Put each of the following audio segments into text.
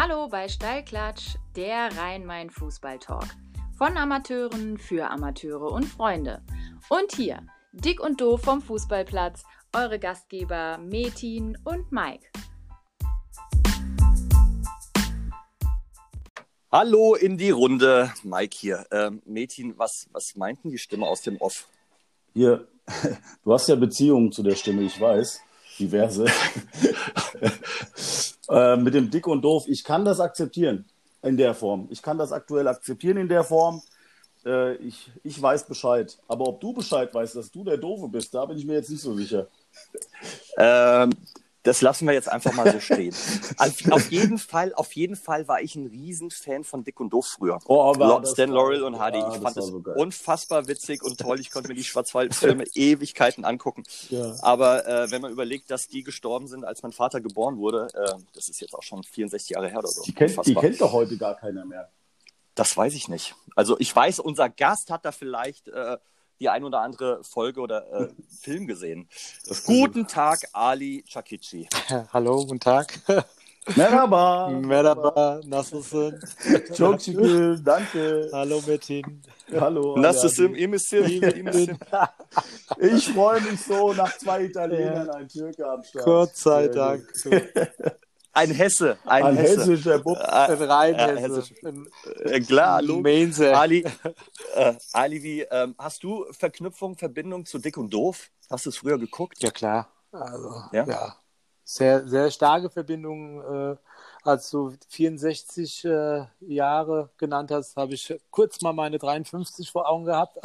Hallo bei Steilklatsch, der Rhein-Main-Fußball-Talk. Von Amateuren für Amateure und Freunde. Und hier, dick und doof vom Fußballplatz, eure Gastgeber Metin und Mike. Hallo in die Runde, Mike hier. Ähm, Metin, was, was meinten die Stimme aus dem Off? Hier, du hast ja Beziehungen zu der Stimme, ich weiß, diverse. äh, mit dem Dick und Doof, ich kann das akzeptieren in der Form. Ich kann das aktuell akzeptieren in der Form. Äh, ich, ich weiß Bescheid. Aber ob du Bescheid weißt, dass du der Doofe bist, da bin ich mir jetzt nicht so sicher. Ähm, das lassen wir jetzt einfach mal so stehen. auf, auf, jeden Fall, auf jeden Fall war ich ein Riesenfan von Dick und Doof früher. Oh, aber Stan Laurel und Hardy. Ja, ich fand es so unfassbar witzig und toll. Ich konnte mir die Schwarzwaldfilme Ewigkeiten angucken. Ja. Aber äh, wenn man überlegt, dass die gestorben sind, als mein Vater geboren wurde, äh, das ist jetzt auch schon 64 Jahre her oder so. Die kennt, die kennt doch heute gar keiner mehr. Das weiß ich nicht. Also ich weiß, unser Gast hat da vielleicht äh, die ein oder andere Folge oder äh, Film gesehen. Guten Tag, Ali Chakichi. Hallo, guten Tag. Merhaba. Merhaba, nasılsın? Çok şükür, danke. Hallo Metin. Hallo. Nasılsın, iyi misin? İyi misin? Ich freue mich so, nach zwei Italienern ein Türke am Start. Gott sei Dank. Ein Hesse. Ein, ein Hesse. hessischer Bub. Ein rein äh, Hesse. Äh, klar, Mainse. Ali, äh, Ali wie, ähm, hast du Verknüpfung, Verbindung zu Dick und Doof? Hast du es früher geguckt? Ja, klar. Also, ja? ja. Sehr, sehr starke Verbindung. Äh, als du 64 äh, Jahre genannt hast, habe ich kurz mal meine 53 vor Augen gehabt.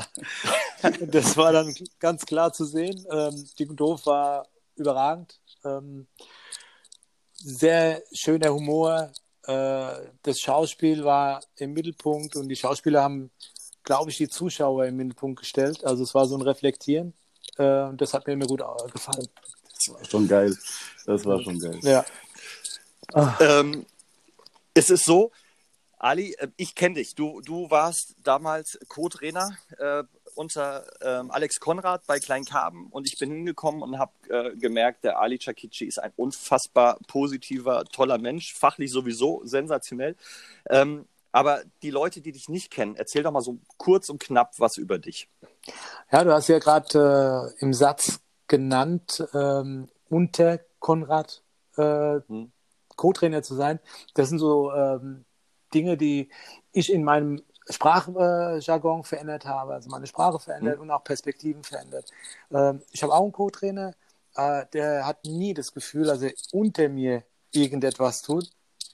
das war dann ganz klar zu sehen. Ähm, Dick und Doof war überragend. Ähm, sehr schöner Humor. Äh, das Schauspiel war im Mittelpunkt und die Schauspieler haben, glaube ich, die Zuschauer im Mittelpunkt gestellt. Also es war so ein Reflektieren äh, und das hat mir immer gut gefallen. Das war schon geil. Das war schon geil. Ja. Ähm, es ist so, Ali, äh, ich kenne dich. Du, du warst damals Co-Trainer äh, unter ähm, Alex Konrad bei Kleinkarben und ich bin hingekommen und habe äh, gemerkt, der Ali Chakichi ist ein unfassbar positiver, toller Mensch, fachlich sowieso sensationell. Ähm, aber die Leute, die dich nicht kennen, erzähl doch mal so kurz und knapp was über dich. Ja, du hast ja gerade äh, im Satz genannt, ähm, unter Konrad äh, hm. Co-Trainer zu sein. Das sind so ähm, Dinge, die ich in meinem Sprachjargon äh, verändert habe, also meine Sprache verändert mhm. und auch Perspektiven verändert. Ähm, ich habe auch einen Co-Trainer, äh, der hat nie das Gefühl, dass er unter mir irgendetwas tut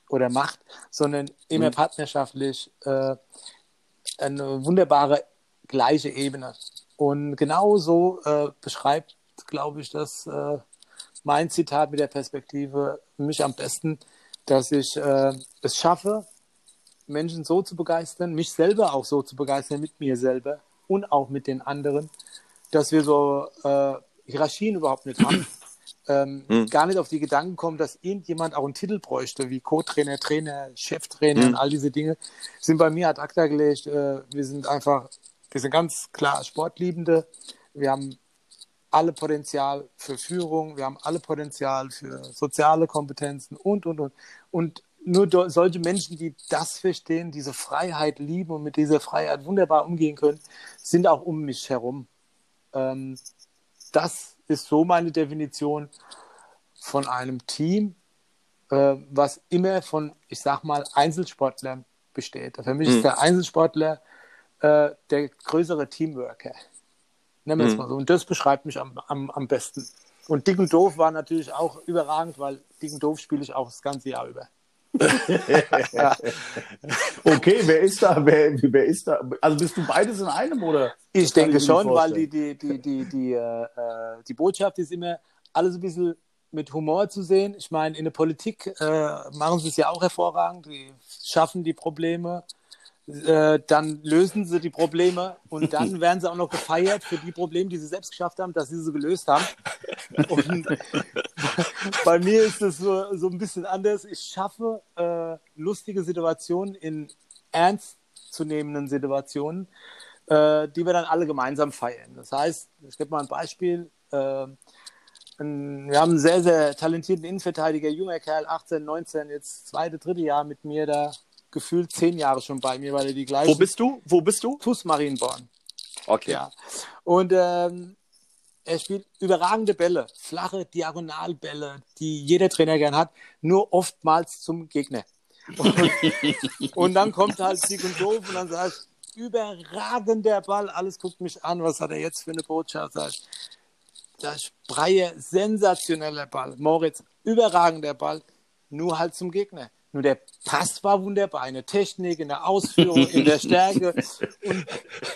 oder macht, sondern immer mhm. partnerschaftlich äh, eine wunderbare gleiche Ebene. Und genau so äh, beschreibt, glaube ich, das äh, mein Zitat mit der Perspektive mich am besten, dass ich äh, es schaffe, Menschen so zu begeistern, mich selber auch so zu begeistern mit mir selber und auch mit den anderen, dass wir so äh, Hierarchien überhaupt nicht haben. Ähm, hm. Gar nicht auf die Gedanken kommen, dass irgendjemand auch einen Titel bräuchte, wie Co-Trainer, Trainer, Cheftrainer hm. und all diese Dinge, sind bei mir ad acta gelegt. Äh, wir sind einfach, wir sind ganz klar Sportliebende. Wir haben alle Potenzial für Führung, wir haben alle Potenzial für soziale Kompetenzen und, und, und. Und nur solche Menschen, die das verstehen, diese Freiheit lieben und mit dieser Freiheit wunderbar umgehen können, sind auch um mich herum. Ähm, das ist so meine Definition von einem Team, äh, was immer von, ich sag mal, Einzelsportlern besteht. Für mich mhm. ist hm. der Einzelsportler äh, der größere Teamworker. Nennen wir es mhm. mal so. Und das beschreibt mich am, am, am besten. Und Dick und Doof war natürlich auch überragend, weil Dick und Doof spiele ich auch das ganze Jahr über. Okay, wer ist da? Wer, wer ist da? Also bist du beides in einem oder? Ich denke schon, weil die, die, die, die, die, äh, äh, die Botschaft ist immer alles ein bisschen mit Humor zu sehen. Ich meine, in der Politik äh, machen sie es ja auch hervorragend. Die schaffen die Probleme äh, dann lösen sie die Probleme und dann werden sie auch noch gefeiert für die Probleme, die sie selbst geschafft haben, dass sie sie gelöst haben. Und bei mir ist es so, so ein bisschen anders. Ich schaffe äh, lustige Situationen in ernstzunehmenden Situationen, äh, die wir dann alle gemeinsam feiern. Das heißt, ich gebe mal ein Beispiel. Äh, wir haben einen sehr, sehr talentierten Innenverteidiger, junger Kerl, 18, 19, jetzt zweite, dritte Jahr mit mir da, gefühlt zehn Jahre schon bei mir, weil er die gleiche. Wo bist du? Wo bist du? TuS Marienborn. Okay. Ja. Und ähm, er spielt überragende Bälle, flache Diagonalbälle, die jeder Trainer gern hat, nur oftmals zum Gegner. Und, und dann kommt halt Sieg und Doof und dann sagst überragender Ball, alles guckt mich an, was hat er jetzt für eine Botschaft? Sag ich, das Breie, sensationeller Ball. Moritz, überragender Ball, nur halt zum Gegner. Nur der Pass war wunderbar, eine Technik, in der Ausführung, in der Stärke. Und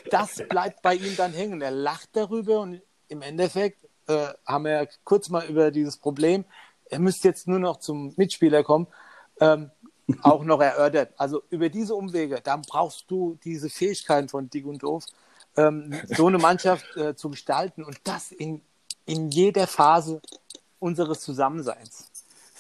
das bleibt bei ihm dann hängen. Er lacht darüber und im Endeffekt äh, haben wir kurz mal über dieses Problem, er müsste jetzt nur noch zum Mitspieler kommen, ähm, auch noch erörtert. Also über diese Umwege, dann brauchst du diese Fähigkeiten von Dick und Doof, ähm, so eine Mannschaft äh, zu gestalten und das in, in jeder Phase unseres Zusammenseins.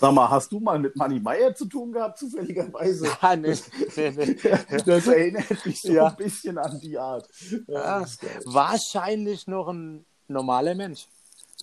Sag mal, hast du mal mit Manny Meyer zu tun gehabt, zufälligerweise? Ja, nee, nee, nee. Das erinnert mich so Ja. ein bisschen an die Art. Ja, wahrscheinlich noch ein normaler Mensch.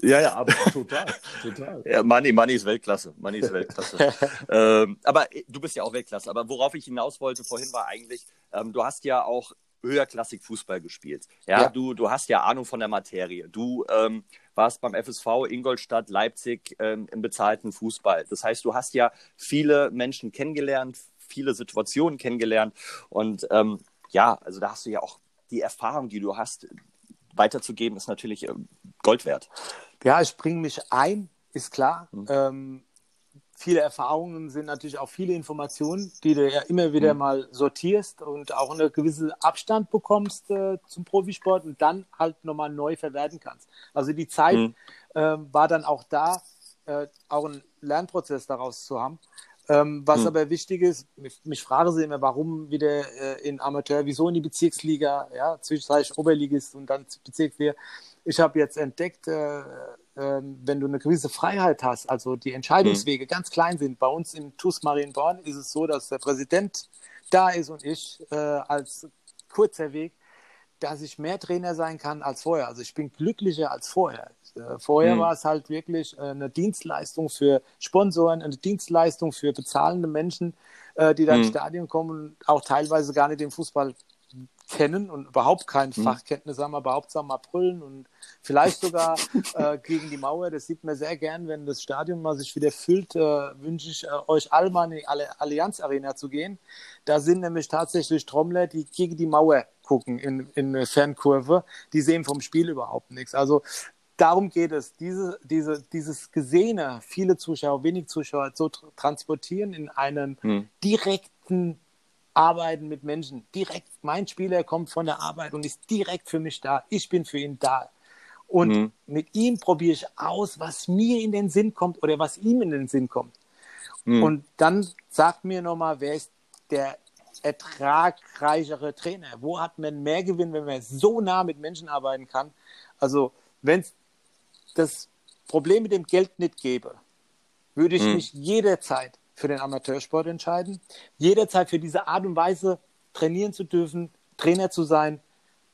ja, ja, aber total, total. Ja, Money, Money ist Weltklasse. Money ist Weltklasse. ähm, aber äh, du bist ja auch Weltklasse. Aber worauf ich hinaus wollte vorhin war eigentlich, ähm, du hast ja auch höherklassig Fußball gespielt. Ja, Ja. Du, du hast ja Ahnung von der Materie. Du ähm, warst beim FSV Ingolstadt, Leipzig ähm, im bezahlten Fußball. Das heißt, du hast ja viele Menschen kennengelernt, viele Situationen kennengelernt. Und ähm, ja, also da hast du ja auch die Erfahrung, die du hast, weiterzugeben, ist natürlich ähm, Gold wert. Ja, ich bringe mich ein, ist klar. Mhm. Viele Erfahrungen sind natürlich auch viele Informationen, die du ja immer wieder Mhm. mal sortierst und auch einen gewissen Abstand bekommst äh, zum Profisport und dann halt nochmal neu verwerten kannst. Also die Zeit Mhm. ähm, war dann auch da, äh, auch einen Lernprozess daraus zu haben. Ähm, was Mhm. aber wichtig ist, mich, mich fragen sie immer, warum wieder äh, in Amateur, wieso in die Bezirksliga, ja, zwischenzeitlich Oberligist und dann Bezirksliga. Ich habe jetzt entdeckt, äh, äh, wenn du eine gewisse Freiheit hast, also die Entscheidungswege ganz klein sind. Bei uns im TuS Marienborn ist es so, dass der Präsident da ist und ich äh, als kurzer Weg, dass ich mehr Trainer sein kann als vorher. Also ich bin glücklicher als vorher. Äh, vorher Mhm. war es halt wirklich äh, eine Dienstleistung für Sponsoren, eine Dienstleistung für bezahlende Menschen, äh, die da ins Mhm. Stadion kommen und auch teilweise gar nicht den Fußball kennen und überhaupt kein Mhm. Fachkenntnis haben, aber Hauptsache mal brüllen und vielleicht sogar äh, gegen die Mauer. Das sieht man sehr gern, wenn das Stadion mal sich wieder füllt, äh, wünsche ich äh, euch alle mal in die Allianz Arena zu gehen. Da sind nämlich tatsächlich Trommler, die gegen die Mauer gucken in, in eine Fernkurve. Die sehen vom Spiel überhaupt nichts. Also darum geht es, diese, diese, dieses Gesehene, viele Zuschauer, wenig Zuschauer, so tr transportieren in einen Hm. direkten Arbeiten mit Menschen. Direkt, mein Spieler kommt von der Arbeit und ist direkt für mich da. Ich bin für ihn da. Und Mhm. mit ihm probiere ich aus, was mir in den Sinn kommt oder was ihm in den Sinn kommt. Mhm. Und dann sagt mir nochmal, wer ist der ertragreichere Trainer? Wo hat man mehr Gewinn, wenn man so nah mit Menschen arbeiten kann? Also, wenn es das Problem mit dem Geld nicht gäbe, würde ich Mhm. mich jederzeit für den Amateursport entscheiden, jederzeit für diese Art und Weise trainieren zu dürfen, Trainer zu sein,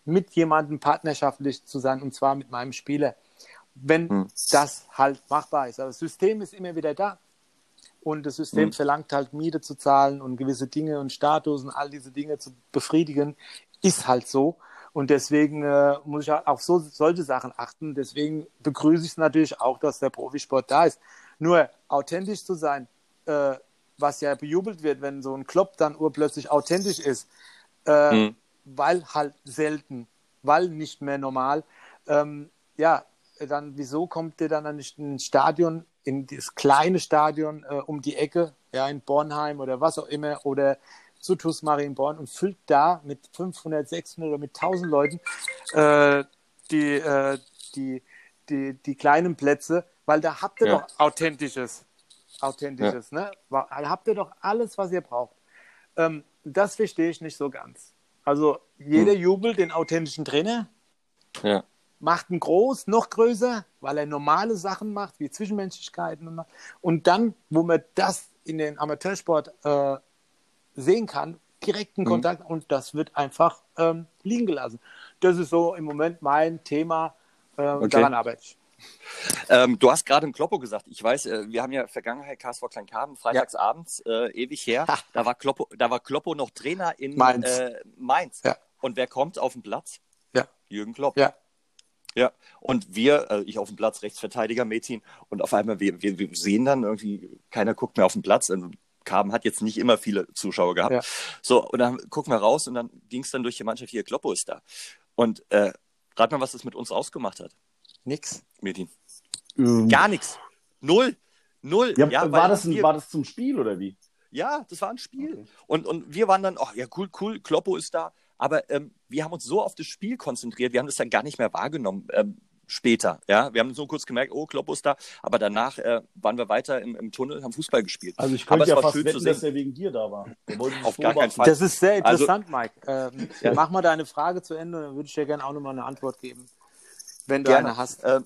mit jemandem partnerschaftlich zu sein, und zwar mit meinem Spieler. Wenn Mhm. das halt machbar ist. Aber das System ist immer wieder da. Und das System Mhm. verlangt halt Miete zu zahlen und gewisse Dinge und Status und all diese Dinge zu befriedigen, ist halt so. Und deswegen äh, muss ich halt auf so, solche Sachen achten. Deswegen begrüße ich es natürlich auch, dass der Profisport da ist. Nur authentisch zu sein, äh, was ja bejubelt wird, wenn so ein Klopp dann urplötzlich authentisch ist, äh, Mhm. weil halt selten, weil nicht mehr normal. Ähm, ja, dann wieso kommt der dann nicht in ein Stadion, in das kleine Stadion äh, um die Ecke, ja, in Bornheim oder was auch immer, oder zu TuS Marienborn und füllt da mit 500, 600 oder mit 1000 Leuten äh, die, äh, die, die, die kleinen Plätze, weil da habt ihr Ja. doch Authentisches. Authentisches, ne? Da habt ihr doch alles, was ihr braucht. Ähm, das verstehe ich nicht so ganz. Also jeder Hm. jubelt den authentischen Trainer, Ja. macht ihn groß, noch größer, weil er normale Sachen macht, wie Zwischenmenschlichkeiten. Und, und dann, wo man das in den Amateursport äh, sehen kann, direkten Mhm. Kontakt und das wird einfach ähm, liegen gelassen. Das ist so im Moment mein Thema, äh, Okay. daran arbeite ich. Ähm, du hast gerade im Kloppo gesagt, ich weiß, äh, wir haben ja Vergangenheit KSV Kleinkarben, freitagsabends, ja. äh, ewig her. da war, Kloppo, da war Kloppo noch Trainer in Mainz. Äh, Mainz. Ja. Und wer kommt auf den Platz? Ja. Jürgen Klopp. Ja. Ja, und wir, äh, ich auf dem Platz, Rechtsverteidiger, Mädchen, und auf einmal, wir, wir, wir sehen dann irgendwie, keiner guckt mehr auf den Platz. Und Karben hat jetzt nicht immer viele Zuschauer gehabt. Ja. So, und dann gucken wir raus und dann ging es dann durch die Mannschaft, hier, Kloppo ist da. Und äh, rat mal, was das mit uns ausgemacht hat. Nix. Mädchen. Ähm. Gar nichts. Null. Null. Ja, ja war, das ein, war das zum Spiel oder wie? Ja, das war ein Spiel. Okay. Und, und wir waren dann, ach ja, cool, cool, Kloppo ist da. Aber ähm, wir haben uns so auf das Spiel konzentriert, wir haben das dann gar nicht mehr wahrgenommen. Ähm, später. Ja, wir haben so kurz gemerkt, oh, Klopp ist da, aber danach äh, waren wir weiter im, im, Tunnel, haben Fußball gespielt. Also ich könnte ja fast wetten, dass er wegen dir da war. Auf gar keinen Fall. Das ist sehr also interessant, also, Mike. Ähm, ja. Mach mal deine Frage zu Ende, dann würde ich dir gerne auch nochmal eine Antwort geben, wenn du gerne. eine hast. Äh,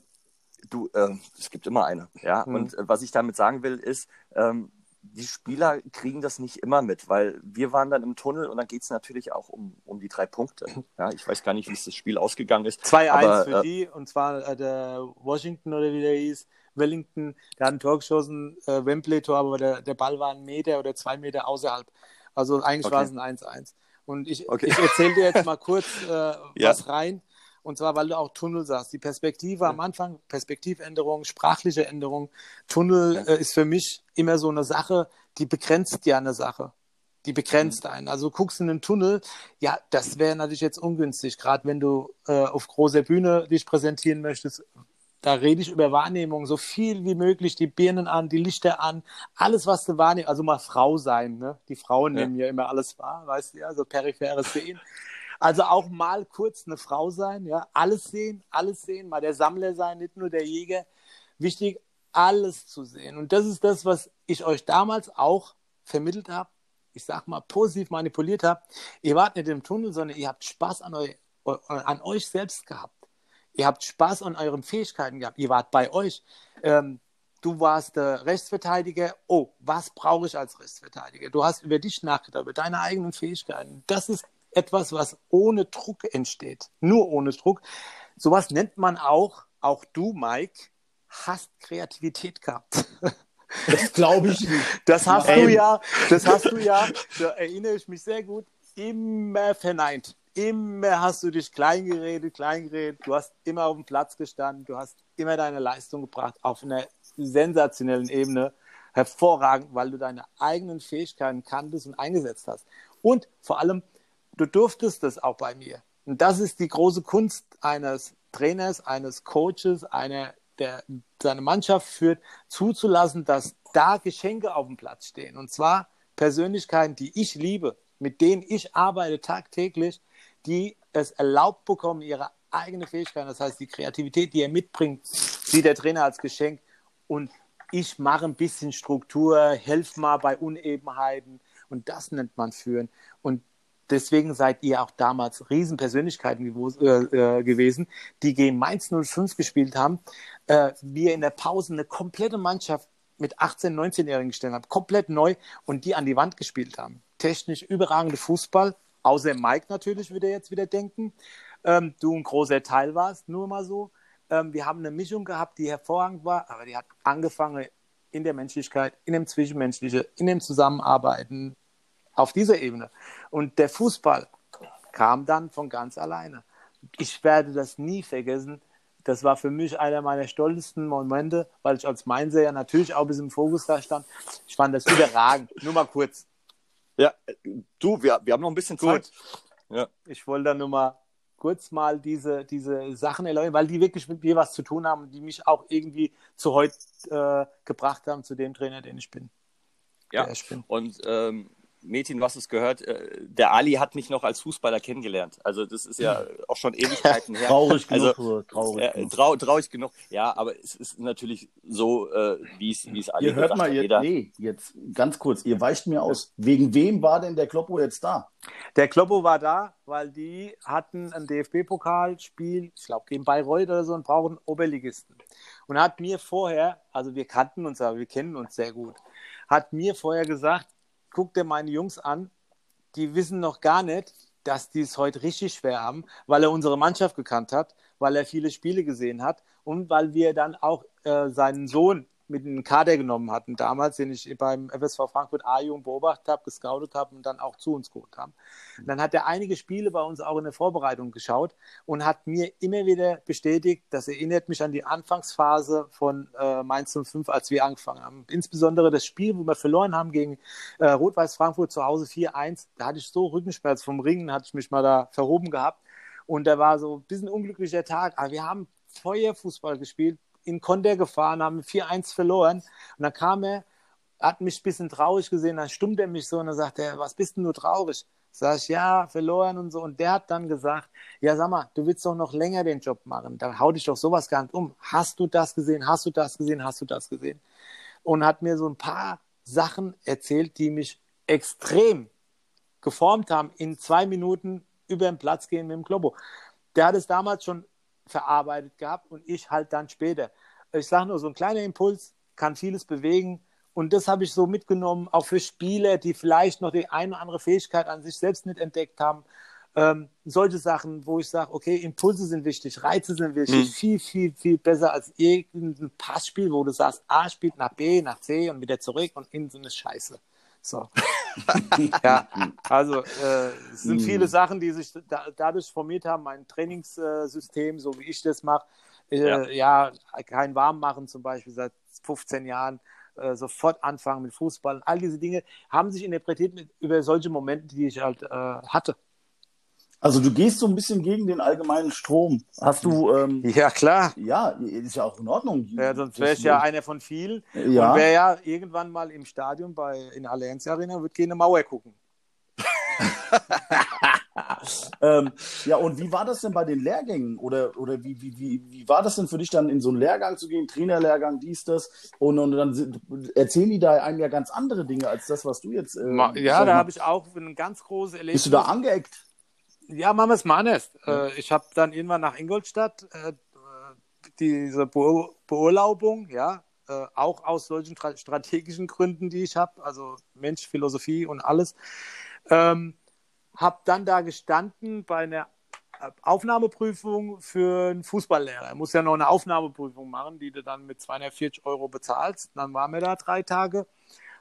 du, äh, es gibt immer eine. Ja, hm. und äh, was ich damit sagen will, ist, ähm, die Spieler kriegen das nicht immer mit, weil wir waren dann im Tunnel und dann geht es natürlich auch um, um die drei Punkte. Ja, ich weiß gar nicht, wie es das Spiel ausgegangen ist. 2-1 für äh, die und zwar äh, der Washington oder wie der hieß, Wellington, der hat ein Tor geschossen, äh, Wembley-Tor, aber der, der Ball war ein Meter oder zwei Meter außerhalb. Also eigentlich okay. war es ein 1-1. Und ich, okay. ich erzähle dir jetzt mal kurz äh, ja. was rein. Und zwar, weil du auch Tunnel sagst. Die Perspektive am Anfang, Perspektivänderung, sprachliche Änderung. Tunnel äh, ist für mich immer so eine Sache, die begrenzt ja eine Sache. Die begrenzt mhm. einen. Also du guckst in den Tunnel, ja, das wäre natürlich jetzt ungünstig, gerade wenn du äh, auf großer Bühne dich präsentieren möchtest. Da rede ich über Wahrnehmung, so viel wie möglich, die Birnen an, die Lichter an, alles, was du wahrnimmst, also mal Frau sein, ne? Die Frauen ja. nehmen ja immer alles wahr, weißt du ja, so peripheres Sehen. Also auch mal kurz eine Frau sein, ja, alles sehen, alles sehen, mal der Sammler sein, nicht nur der Jäger. Wichtig, alles zu sehen. Und das ist das, was ich euch damals auch vermittelt habe. Ich sag mal positiv manipuliert habe. Ihr wart nicht im Tunnel, sondern ihr habt Spaß an, eu an euch selbst gehabt. Ihr habt Spaß an euren Fähigkeiten gehabt. Ihr wart bei euch. Ähm, du warst der Rechtsverteidiger. Oh, was brauche ich als Rechtsverteidiger? Du hast über dich nachgedacht, über deine eigenen Fähigkeiten. Das ist etwas, was ohne Druck entsteht. Nur ohne Druck. Sowas nennt man auch, auch du, Mike, hast Kreativität gehabt. Das glaube ich nicht. Das hast Nein. du ja, das hast du ja, da erinnere ich mich sehr gut, immer verneint. Immer hast du dich klein geredet, klein geredet. Du hast immer auf dem Platz gestanden. Du hast immer deine Leistung gebracht auf einer sensationellen Ebene. Hervorragend, weil du deine eigenen Fähigkeiten kanntest und eingesetzt hast. Und vor allem, du durftest das auch bei mir. Und das ist die große Kunst eines Trainers, eines Coaches, einer, der seine Mannschaft führt, zuzulassen, dass da Geschenke auf dem Platz stehen. Und zwar Persönlichkeiten, die ich liebe, mit denen ich arbeite tagtäglich, die es erlaubt bekommen, ihre eigene Fähigkeit, das heißt die Kreativität, die er mitbringt, sieht der Trainer als Geschenk. Und ich mache ein bisschen Struktur, helfe mal bei Unebenheiten. Und das nennt man Führen. Und Deswegen seid ihr auch damals Riesenpersönlichkeiten äh, äh, gewesen, die gegen Mainz 05 gespielt haben. Äh, wir in der Pause eine komplette Mannschaft mit 18-, 19-Jährigen gestellt haben, komplett neu und die an die Wand gespielt haben. Technisch überragende Fußball, außer Mike natürlich, würde jetzt wieder denken. Ähm, du ein großer Teil warst, nur mal so. Ähm, wir haben eine Mischung gehabt, die hervorragend war, aber die hat angefangen in der Menschlichkeit, in dem Zwischenmenschlichen, in dem Zusammenarbeiten, auf dieser Ebene. Und der Fußball kam dann von ganz alleine. Ich werde das nie vergessen. Das war für mich einer meiner stolzesten Momente, weil ich als Mainzer ja natürlich auch bis im Fokus da stand. Ich fand das überragend. Nur mal kurz. Ja, du, wir, wir haben noch ein bisschen Zeit. Ja. Ich wollte da nur mal kurz mal diese, diese Sachen erläutern, weil die wirklich mit mir was zu tun haben, die mich auch irgendwie zu heute äh, gebracht haben, zu dem Trainer, den ich bin. Ja, ich bin. und ähm, Metin, du hast es gehört, äh, der Ali hat mich noch als Fußballer kennengelernt. Also das ist ja auch schon Ewigkeiten her. traurig genug. Also, traurig, äh, trau, traurig genug. Ja, aber es ist natürlich so, äh, wie es wie es Ali Ihr hört mal, jetzt, nee, jetzt ganz kurz, ihr weicht mir aus. Wegen wem war denn der Kloppo jetzt da? Der Kloppo war da, weil die hatten ein DFB-Pokalspiel, ich glaube gegen Bayreuth oder so, und brauchen Oberligisten. Und hat mir vorher, also wir kannten uns, aber wir kennen uns sehr gut, hat mir vorher gesagt, guck dir meine Jungs an, die wissen noch gar nicht, dass die es heute richtig schwer haben, weil er unsere Mannschaft gekannt hat, weil er viele Spiele gesehen hat und weil wir dann auch äh, seinen Sohn mit in den Kader genommen hatten, damals, den ich beim FSV Frankfurt A-Jugend beobachtet habe, gescoutet habe und dann auch zu uns geholt haben. Dann hat er einige Spiele bei uns auch in der Vorbereitung geschaut und hat mir immer wieder bestätigt, das erinnert mich an die Anfangsphase von äh, Mainz 05, als wir angefangen haben. Insbesondere das Spiel, wo wir verloren haben gegen äh, Rot-Weiß Frankfurt zu Hause 4-1, da hatte ich so Rückenschmerz vom Ringen, hatte ich mich mal da verhoben gehabt. Und da war so ein bisschen unglücklicher Tag. Aber wir haben Feuerfußball gespielt, in Konter gefahren, haben 4-1 verloren. Und dann kam er, hat mich ein bisschen traurig gesehen, dann stummt er mich so und dann sagt er, was bist denn du traurig? Sag ich, ja, verloren und so. Und der hat dann gesagt, ja, sag mal, du willst doch noch länger den Job machen. Da hau dich doch sowas gar nicht um. Hast du das gesehen? Hast du das gesehen? Hast du das gesehen? Und hat mir so ein paar Sachen erzählt, die mich extrem geformt haben, in zwei Minuten über den Platz gehen mit dem Globo. Der hat es damals schon verarbeitet gehabt und ich halt dann später. Ich sage nur, so ein kleiner Impuls kann vieles bewegen. Und das habe ich so mitgenommen, auch für Spieler, die vielleicht noch die eine oder andere Fähigkeit an sich selbst nicht entdeckt haben. Ähm, solche Sachen, wo ich sage, okay, Impulse sind wichtig, Reize sind wichtig, mhm. viel, viel, viel besser als irgendein Passspiel, wo du sagst, A spielt nach B, nach C und wieder zurück und innen so eine Scheiße. So. ja, also äh, es sind viele hm. Sachen, die sich da, dadurch formiert haben. Mein Trainingssystem, so wie ich das mache, äh, ja. ja. kein Warmmachen zum Beispiel seit 15 Jahren, äh, sofort anfangen mit Fußball. All diese Dinge haben sich interpretiert mit, über solche Momente, die ich halt äh, hatte. Also du gehst so ein bisschen gegen den allgemeinen Strom. Hast du? Ähm, ja klar. Ja, ist ja auch in Ordnung. Ja, sonst wäre ich ja einer von vielen. Ja. Und wäre ja irgendwann mal im Stadion bei in Allianz Arena, würde gehen eine Mauer gucken. ähm, ja, und wie war das denn bei den Lehrgängen? Oder, oder wie, wie, wie, wie war das denn für dich dann in so einen Lehrgang zu gehen, Trainerlehrgang, dies, das? Und, und dann erzählen die da einem ja ganz andere Dinge als das, was du jetzt. Äh, ja, da habe ich auch ein ganz großes Erlebnis. Bist du da angeeckt? Ja, machen wir es mal nicht. Äh, ich habe dann irgendwann nach Ingolstadt äh, diese Be Beurlaubung, ja, äh, auch aus solchen strategischen Gründen, die ich habe, also Mensch, Philosophie und alles. Ähm, habe dann da gestanden bei einer Aufnahmeprüfung für einen Fußballlehrer. Er muss ja noch eine Aufnahmeprüfung machen, die du dann mit 240 Euro bezahlst. Dann waren wir da drei Tage.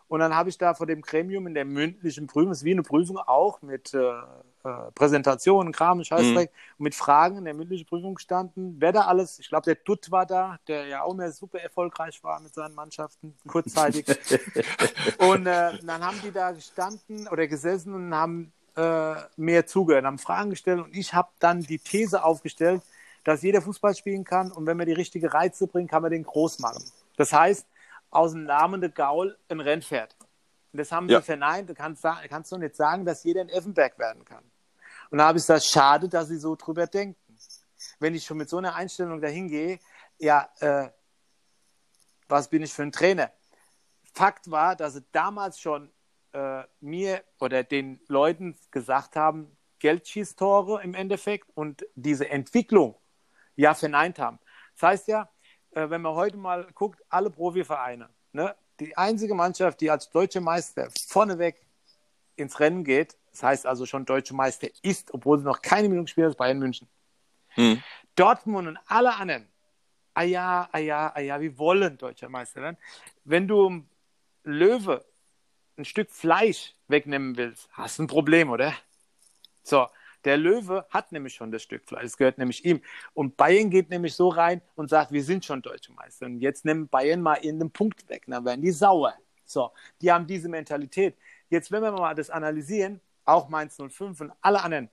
Und dann habe ich da vor dem Gremium in der mündlichen Prüfung, das ist wie eine Prüfung auch mit äh, äh, Präsentationen, Kram, Scheißdreck, mhm. mit Fragen in der mündlichen Prüfung gestanden. Wer da alles, ich glaube, der Dutt war da, der ja auch mehr super erfolgreich war mit seinen Mannschaften, kurzzeitig. und äh, dann haben die da gestanden oder gesessen und haben äh, mehr zugehört, haben Fragen gestellt und ich habe dann die These aufgestellt, dass jeder Fußball spielen kann und wenn man die richtige Reize bringt, kann man den groß machen. Das heißt, aus dem Namen der Gaul ein Rennpferd. Und das haben ja. sie verneint. Du kannst, kannst doch nicht sagen, dass jeder ein Effenberg werden kann. Und da habe ich gesagt, schade, dass sie so drüber denken. Wenn ich schon mit so einer Einstellung dahin gehe, ja, äh, was bin ich für ein Trainer? Fakt war, dass sie damals schon äh, mir oder den Leuten gesagt haben, Geldschießtore im Endeffekt und diese Entwicklung ja verneint haben. Das heißt ja, äh, wenn man heute mal guckt, alle Profivereine, ne, die einzige Mannschaft, die als deutsche Meister vorneweg ins Rennen geht, das heißt also schon deutsche Meister ist, obwohl sie noch keine Minute spielen, ist Bayern München. Hm. Dortmund und alle anderen, ah ja, ah ja, ah ja, wir wollen deutscher Meister werden. Wenn du Löwe ein Stück Fleisch wegnehmen willst, hast du ein Problem, oder? So, der Löwe hat nämlich schon das Stück Fleisch, es gehört nämlich ihm. Und Bayern geht nämlich so rein und sagt, wir sind schon deutsche Meister. Und jetzt nehmen Bayern mal in den Punkt weg, dann werden die sauer. So, die haben diese Mentalität. Jetzt, wenn wir mal das analysieren, auch Mainz 05 und alle anderen,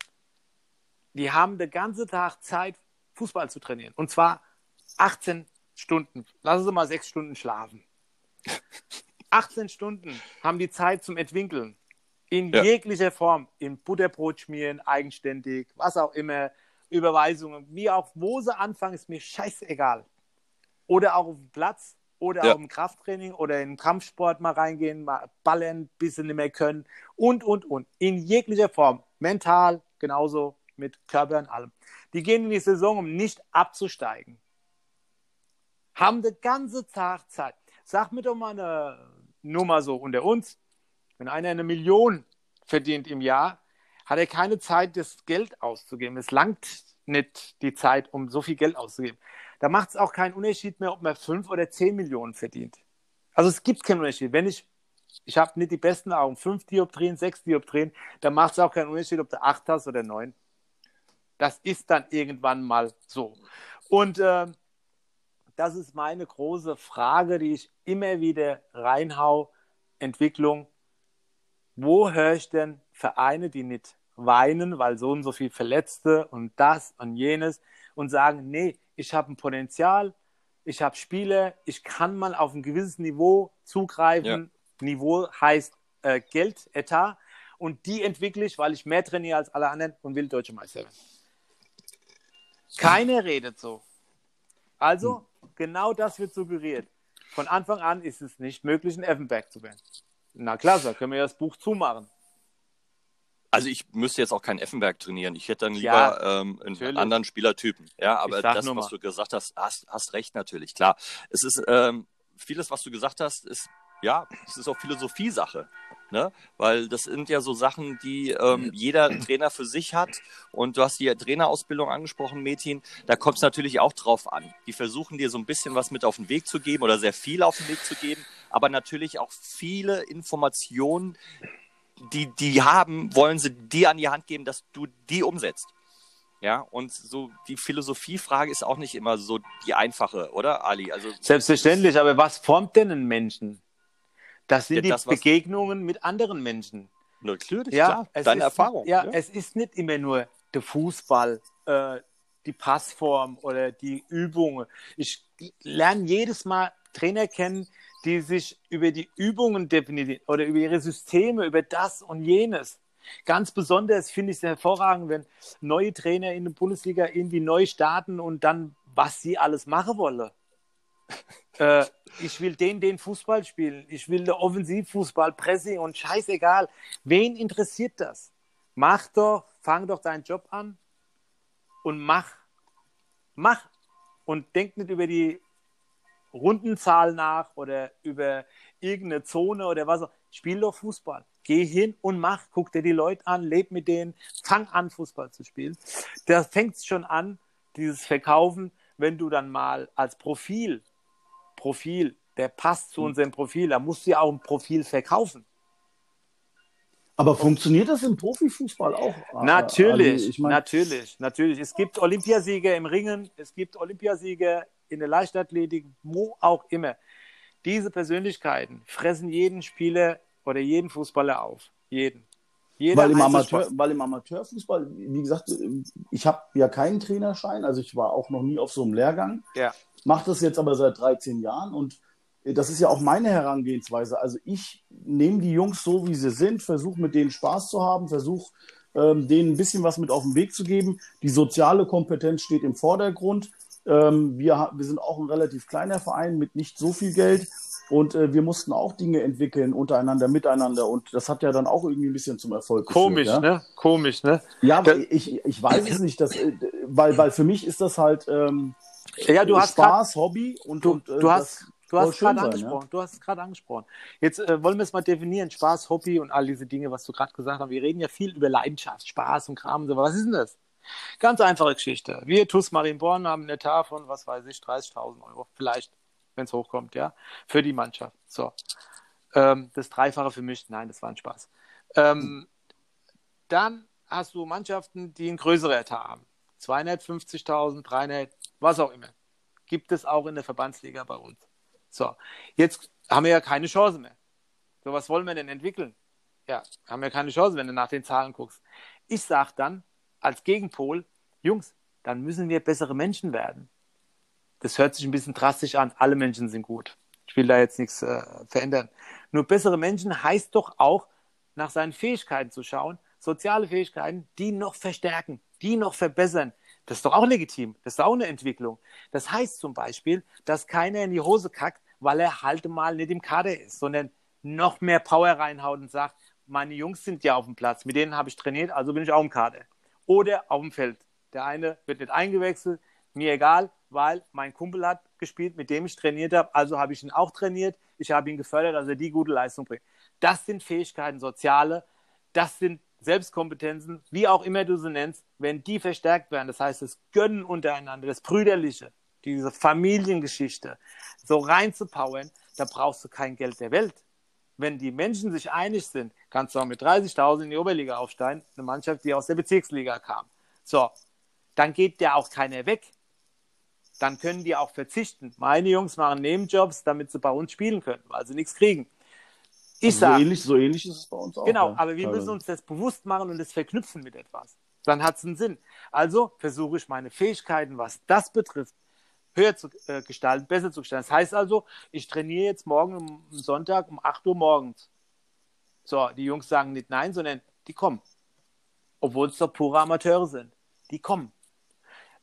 die haben den ganzen Tag Zeit, Fußball zu trainieren. Und zwar 18 Stunden. Lassen Sie mal sechs Stunden schlafen. 18 Stunden haben die Zeit zum Entwickeln. In ja. jeglicher Form. In Butterbrot schmieren, eigenständig, was auch immer. Überweisungen, wie auch, wo sie anfangen, ist mir scheißegal. Oder auch auf dem Platz oder ja. auch im Krafttraining oder in den Kampfsport mal reingehen, mal ballern, bis sie nicht mehr können und, und, und. In jeglicher Form. Mental, genauso mit Körper und allem. Die gehen in die Saison, um nicht abzusteigen. Haben den ganzen Tag Zeit. Sag mir doch mal eine Nummer so unter uns. Wenn einer eine Million verdient im Jahr, hat er keine Zeit, das Geld auszugeben. Es langt nicht die Zeit, um so viel Geld auszugeben. Da macht es auch keinen Unterschied mehr, ob man fünf oder zehn Millionen verdient. Also es gibt keinen Unterschied. Wenn ich, ich habe nicht die besten Augen, fünf Dioptrien, sechs Dioptrien, dann macht es auch keinen Unterschied, ob du acht hast oder neun. Das ist dann irgendwann mal so. Und äh, das ist meine große Frage, die ich immer wieder reinhau. Entwicklung. Wo höre ich denn Vereine, die nicht weinen, weil so und so viel Verletzte und das und jenes und sagen, nee, ich habe ein Potenzial, ich habe Spiele, ich kann mal auf ein gewisses Niveau zugreifen. Ja. Niveau heißt äh, Geld, Etat. Und die entwickle ich, weil ich mehr trainiere als alle anderen und will Deutsche Meister werden. Keiner redet so. Also, hm. genau das wird suggeriert. Von Anfang an ist es nicht möglich, ein Effenberg zu werden. Na klasse, können wir ja das Buch zumachen. Also ich müsste jetzt auch keinen Effenberg trainieren. Ich hätte dann lieber ja, ähm, einen anderen Spielertypen. Ja, aber das, was du gesagt hast, hast, hast recht natürlich. Klar, es ist ähm, vieles, was du gesagt hast, ist ja, es ist auch Philosophie-Sache. Ne? Weil das sind ja so Sachen, die ähm, jeder Trainer für sich hat. Und du hast die Trainerausbildung angesprochen, Metin. Da kommt es natürlich auch drauf an. Die versuchen dir so ein bisschen was mit auf den Weg zu geben oder sehr viel auf den Weg zu geben, aber natürlich auch viele Informationen, die die haben, wollen sie dir an die Hand geben, dass du die umsetzt. Ja, und so die Philosophiefrage ist auch nicht immer so die einfache, oder, Ali? Also, Selbstverständlich, aber was formt denn einen Menschen? Das sind ja, das, die Begegnungen mit anderen Menschen. Natürlich, ja. Deine Erfahrung. Ja, ja, es ist nicht immer nur der Fußball, äh, die Passform oder die Übungen. Ich lerne jedes Mal Trainer kennen, die sich über die Übungen definieren oder über ihre Systeme, über das und jenes. Ganz besonders finde ich es hervorragend, wenn neue Trainer in der Bundesliga irgendwie neu starten und dann, was sie alles machen wollen. Äh, ich will den, den Fußball spielen. Ich will der Offensivfußball, Pressing und scheißegal. Wen interessiert das? Mach doch, fang doch deinen Job an und mach. Mach. Und denk nicht über die Rundenzahl nach oder über irgendeine Zone oder was. Spiel doch Fußball. Geh hin und mach. Guck dir die Leute an, leb mit denen, fang an, Fußball zu spielen. Da fängt es schon an, dieses Verkaufen, wenn du dann mal als Profil Profil, der passt zu hm. unserem Profil. Da musst du ja auch ein Profil verkaufen. Aber funktioniert das im Profifußball auch? Natürlich, also, ich mein... natürlich, natürlich. Es gibt Olympiasieger im Ringen, es gibt Olympiasieger in der Leichtathletik, wo auch immer. Diese Persönlichkeiten fressen jeden Spieler oder jeden Fußballer auf. Jeden. Jeder weil, im Amateur, weil im Amateurfußball, wie gesagt, ich habe ja keinen Trainerschein, also ich war auch noch nie auf so einem Lehrgang. Ja mache das jetzt aber seit 13 Jahren und äh, das ist ja auch meine Herangehensweise. Also ich nehme die Jungs so, wie sie sind, versuche mit denen Spaß zu haben, versuche ähm, denen ein bisschen was mit auf den Weg zu geben. Die soziale Kompetenz steht im Vordergrund. Ähm, wir, wir sind auch ein relativ kleiner Verein mit nicht so viel Geld. Und äh, wir mussten auch Dinge entwickeln untereinander, miteinander. Und das hat ja dann auch irgendwie ein bisschen zum Erfolg Komisch, geführt. Komisch, ja? ne? Komisch, ne? Ja, das... ich, ich weiß es nicht, dass, äh, weil, weil für mich ist das halt, ähm, ja, du hast Spaß, grad, Hobby und du, und, äh, du hast Du hast es gerade angesprochen. Ja? Du hast es gerade angesprochen. Jetzt äh, wollen wir es mal definieren. Spaß, Hobby und all diese Dinge, was du gerade gesagt hast. Wir reden ja viel über Leidenschaft, Spaß und Kram und so. Was ist denn das? Ganz einfache Geschichte. Wir TUS Marienborn haben einen Etat von, was weiß ich, 30.000 Euro. Vielleicht, wenn es hochkommt, ja. Für die Mannschaft. So. Ähm, das Dreifache für mich. Nein, das war ein Spaß. Ähm, dann hast du Mannschaften, die einen größeren Etat haben. 250.000, 300, was auch immer. Gibt es auch in der Verbandsliga bei uns. So, jetzt haben wir ja keine Chance mehr. So, was wollen wir denn entwickeln? Ja, haben wir keine Chance, wenn du nach den Zahlen guckst. Ich sage dann als Gegenpol, Jungs, dann müssen wir bessere Menschen werden. Das hört sich ein bisschen drastisch an. Alle Menschen sind gut. Ich will da jetzt nichts äh, verändern. Nur bessere Menschen heißt doch auch, nach seinen Fähigkeiten zu schauen, soziale Fähigkeiten, die noch verstärken, die noch verbessern, das ist doch auch legitim. Das ist auch eine Entwicklung. Das heißt zum Beispiel, dass keiner in die Hose kackt, weil er halt mal nicht im Kader ist, sondern noch mehr Power reinhaut und sagt, meine Jungs sind ja auf dem Platz, mit denen habe ich trainiert, also bin ich auch im Kader. Oder auf dem Feld. Der eine wird nicht eingewechselt, mir egal, weil mein Kumpel hat gespielt, mit dem ich trainiert habe, also habe ich ihn auch trainiert, ich habe ihn gefördert, dass er die gute Leistung bringt. Das sind Fähigkeiten, soziale, das sind Selbstkompetenzen, wie auch immer du sie nennst, wenn die verstärkt werden, das heißt das Gönnen untereinander, das Brüderliche, diese Familiengeschichte, so reinzupowern, da brauchst du kein Geld der Welt. Wenn die Menschen sich einig sind, kannst du auch mit 30.000 in die Oberliga aufsteigen, eine Mannschaft, die aus der Bezirksliga kam. So, dann geht der auch keiner weg. Dann können die auch verzichten. Meine Jungs machen Nebenjobs, damit sie bei uns spielen können, weil sie nichts kriegen. Ich sage. So ähnlich, so ähnlich ist es bei uns auch. Genau, ja, aber wir müssen uns das bewusst machen und das verknüpfen mit etwas. Dann hat es einen Sinn. Also versuche ich meine Fähigkeiten, was das betrifft, höher zu äh, gestalten, besser zu gestalten. Das heißt also, ich trainiere jetzt morgen am Sonntag um 8 Uhr morgens. So, die Jungs sagen nicht nein, sondern die kommen. Obwohl es doch pure Amateure sind. Die kommen.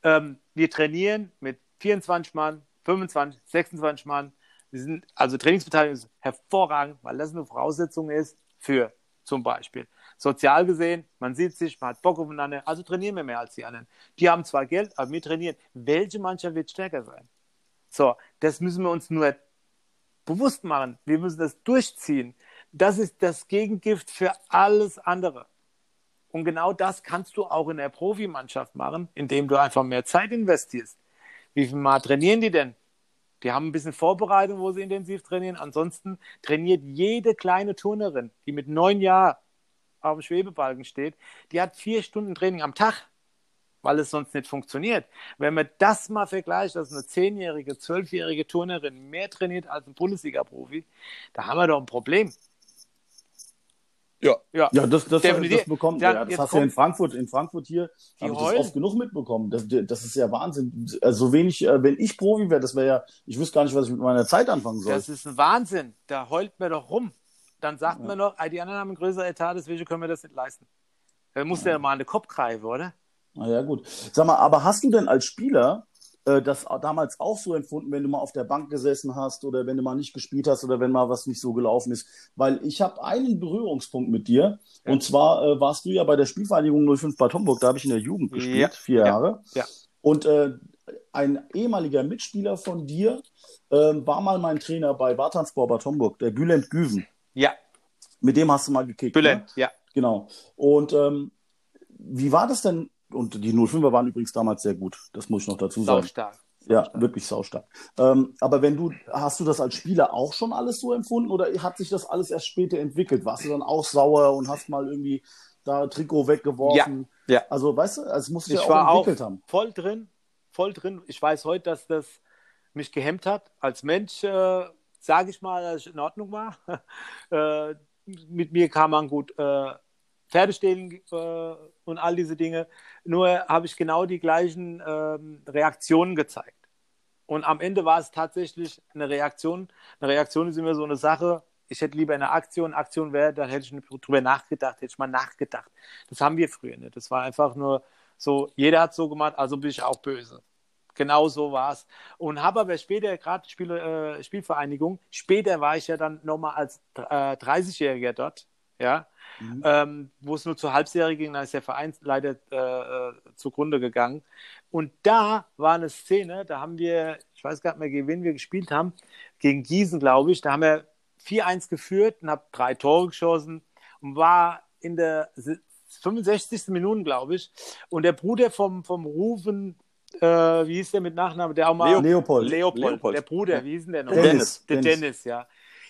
Ähm, wir trainieren mit 24 Mann, 25, 26 Mann. Sind, also Trainingsbeteiligung ist hervorragend, weil das eine Voraussetzung ist für zum Beispiel. Sozial gesehen, man sieht sich, man hat Bock aufeinander, also trainieren wir mehr als die anderen. Die haben zwar Geld, aber wir trainieren. Welche Mannschaft wird stärker sein? So, das müssen wir uns nur bewusst machen. Wir müssen das durchziehen. Das ist das Gegengift für alles andere. Und genau das kannst du auch in der Profimannschaft machen, indem du einfach mehr Zeit investierst. Wie viel Mal trainieren die denn? Die haben ein bisschen Vorbereitung, wo sie intensiv trainieren. Ansonsten trainiert jede kleine Turnerin, die mit neun Jahren auf dem Schwebebalken steht, die hat vier Stunden Training am Tag, weil es sonst nicht funktioniert. Wenn man das mal vergleicht, dass eine zehnjährige, zwölfjährige Turnerin mehr trainiert als ein Bundesliga-Profi, da haben wir doch ein Problem. Ja, ja, ja das, das, das bekommt, ja, ja das hast du ja in Frankfurt, in Frankfurt hier, habe ich das oft genug mitbekommen. Das, das ist ja Wahnsinn. Also so wenig, äh, wenn ich Profi wäre, das wäre ja, ich wüsste gar nicht, was ich mit meiner Zeit anfangen soll. Das ist ein Wahnsinn. Da heult mir doch rum. Dann sagt ja. man noch, die anderen haben ein größeres Etat, deswegen können wir das nicht leisten. Da muss ja. der mal eine Kopf greifen, oder? Na ja, gut. Sag mal, aber hast du denn als Spieler das damals auch so empfunden, wenn du mal auf der Bank gesessen hast oder wenn du mal nicht gespielt hast oder wenn mal was nicht so gelaufen ist. Weil ich habe einen Berührungspunkt mit dir. Ja. Und zwar äh, warst du ja bei der Spielvereinigung 05 Bad Homburg, da habe ich in der Jugend gespielt, ja. vier Jahre. Ja. Und äh, ein ehemaliger Mitspieler von dir äh, war mal mein Trainer bei Bartanspor Bad Homburg, der Bülent Güven. Ja. Mit dem hast du mal gekickt. Bülent, ne? ja. Genau. Und ähm, wie war das denn und die 05er waren übrigens damals sehr gut, das muss ich noch dazu sagen. Saustark. Ja, wirklich saustark. Ähm, aber wenn du, hast du das als Spieler auch schon alles so empfunden oder hat sich das alles erst später entwickelt? Warst du dann auch sauer und hast mal irgendwie da Trikot weggeworfen? Ja. ja. Also, weißt du, es muss sich ich ja auch entwickelt auch haben. Voll drin, voll drin. Ich weiß heute, dass das mich gehemmt hat. Als Mensch, äh, sage ich mal, dass ich in Ordnung war. äh, mit mir kann man gut äh, Pferde stehlen äh, und all diese Dinge. Nur habe ich genau die gleichen ähm, Reaktionen gezeigt. Und am Ende war es tatsächlich eine Reaktion. Eine Reaktion ist immer so eine Sache. Ich hätte lieber eine Aktion. Aktion wäre, dann hätte ich drüber nachgedacht, hätte ich mal nachgedacht. Das haben wir früher nicht. Das war einfach nur so, jeder hat so gemacht, also bin ich auch böse. Genau so war es. Und habe aber später, gerade Spiel, äh, Spielvereinigung, später war ich ja dann nochmal als äh, 30-Jähriger dort. Ja, mhm. ähm, wo es nur zur Halbserie ging, dann ist der Verein leider äh, äh, zugrunde gegangen. Und da war eine Szene, da haben wir, ich weiß gar nicht mehr, gegen wen wir gespielt haben, gegen Gießen, glaube ich, da haben wir 4-1 geführt und habe drei Tore geschossen und war in der 65. Minute, glaube ich. Und der Bruder vom, vom Rufen, äh, wie hieß der mit Nachnamen? Der auch mal Leopold. Leopold. Leopold. Der Bruder, wie hieß denn der noch? Dennis. Der Dennis. Dennis, ja.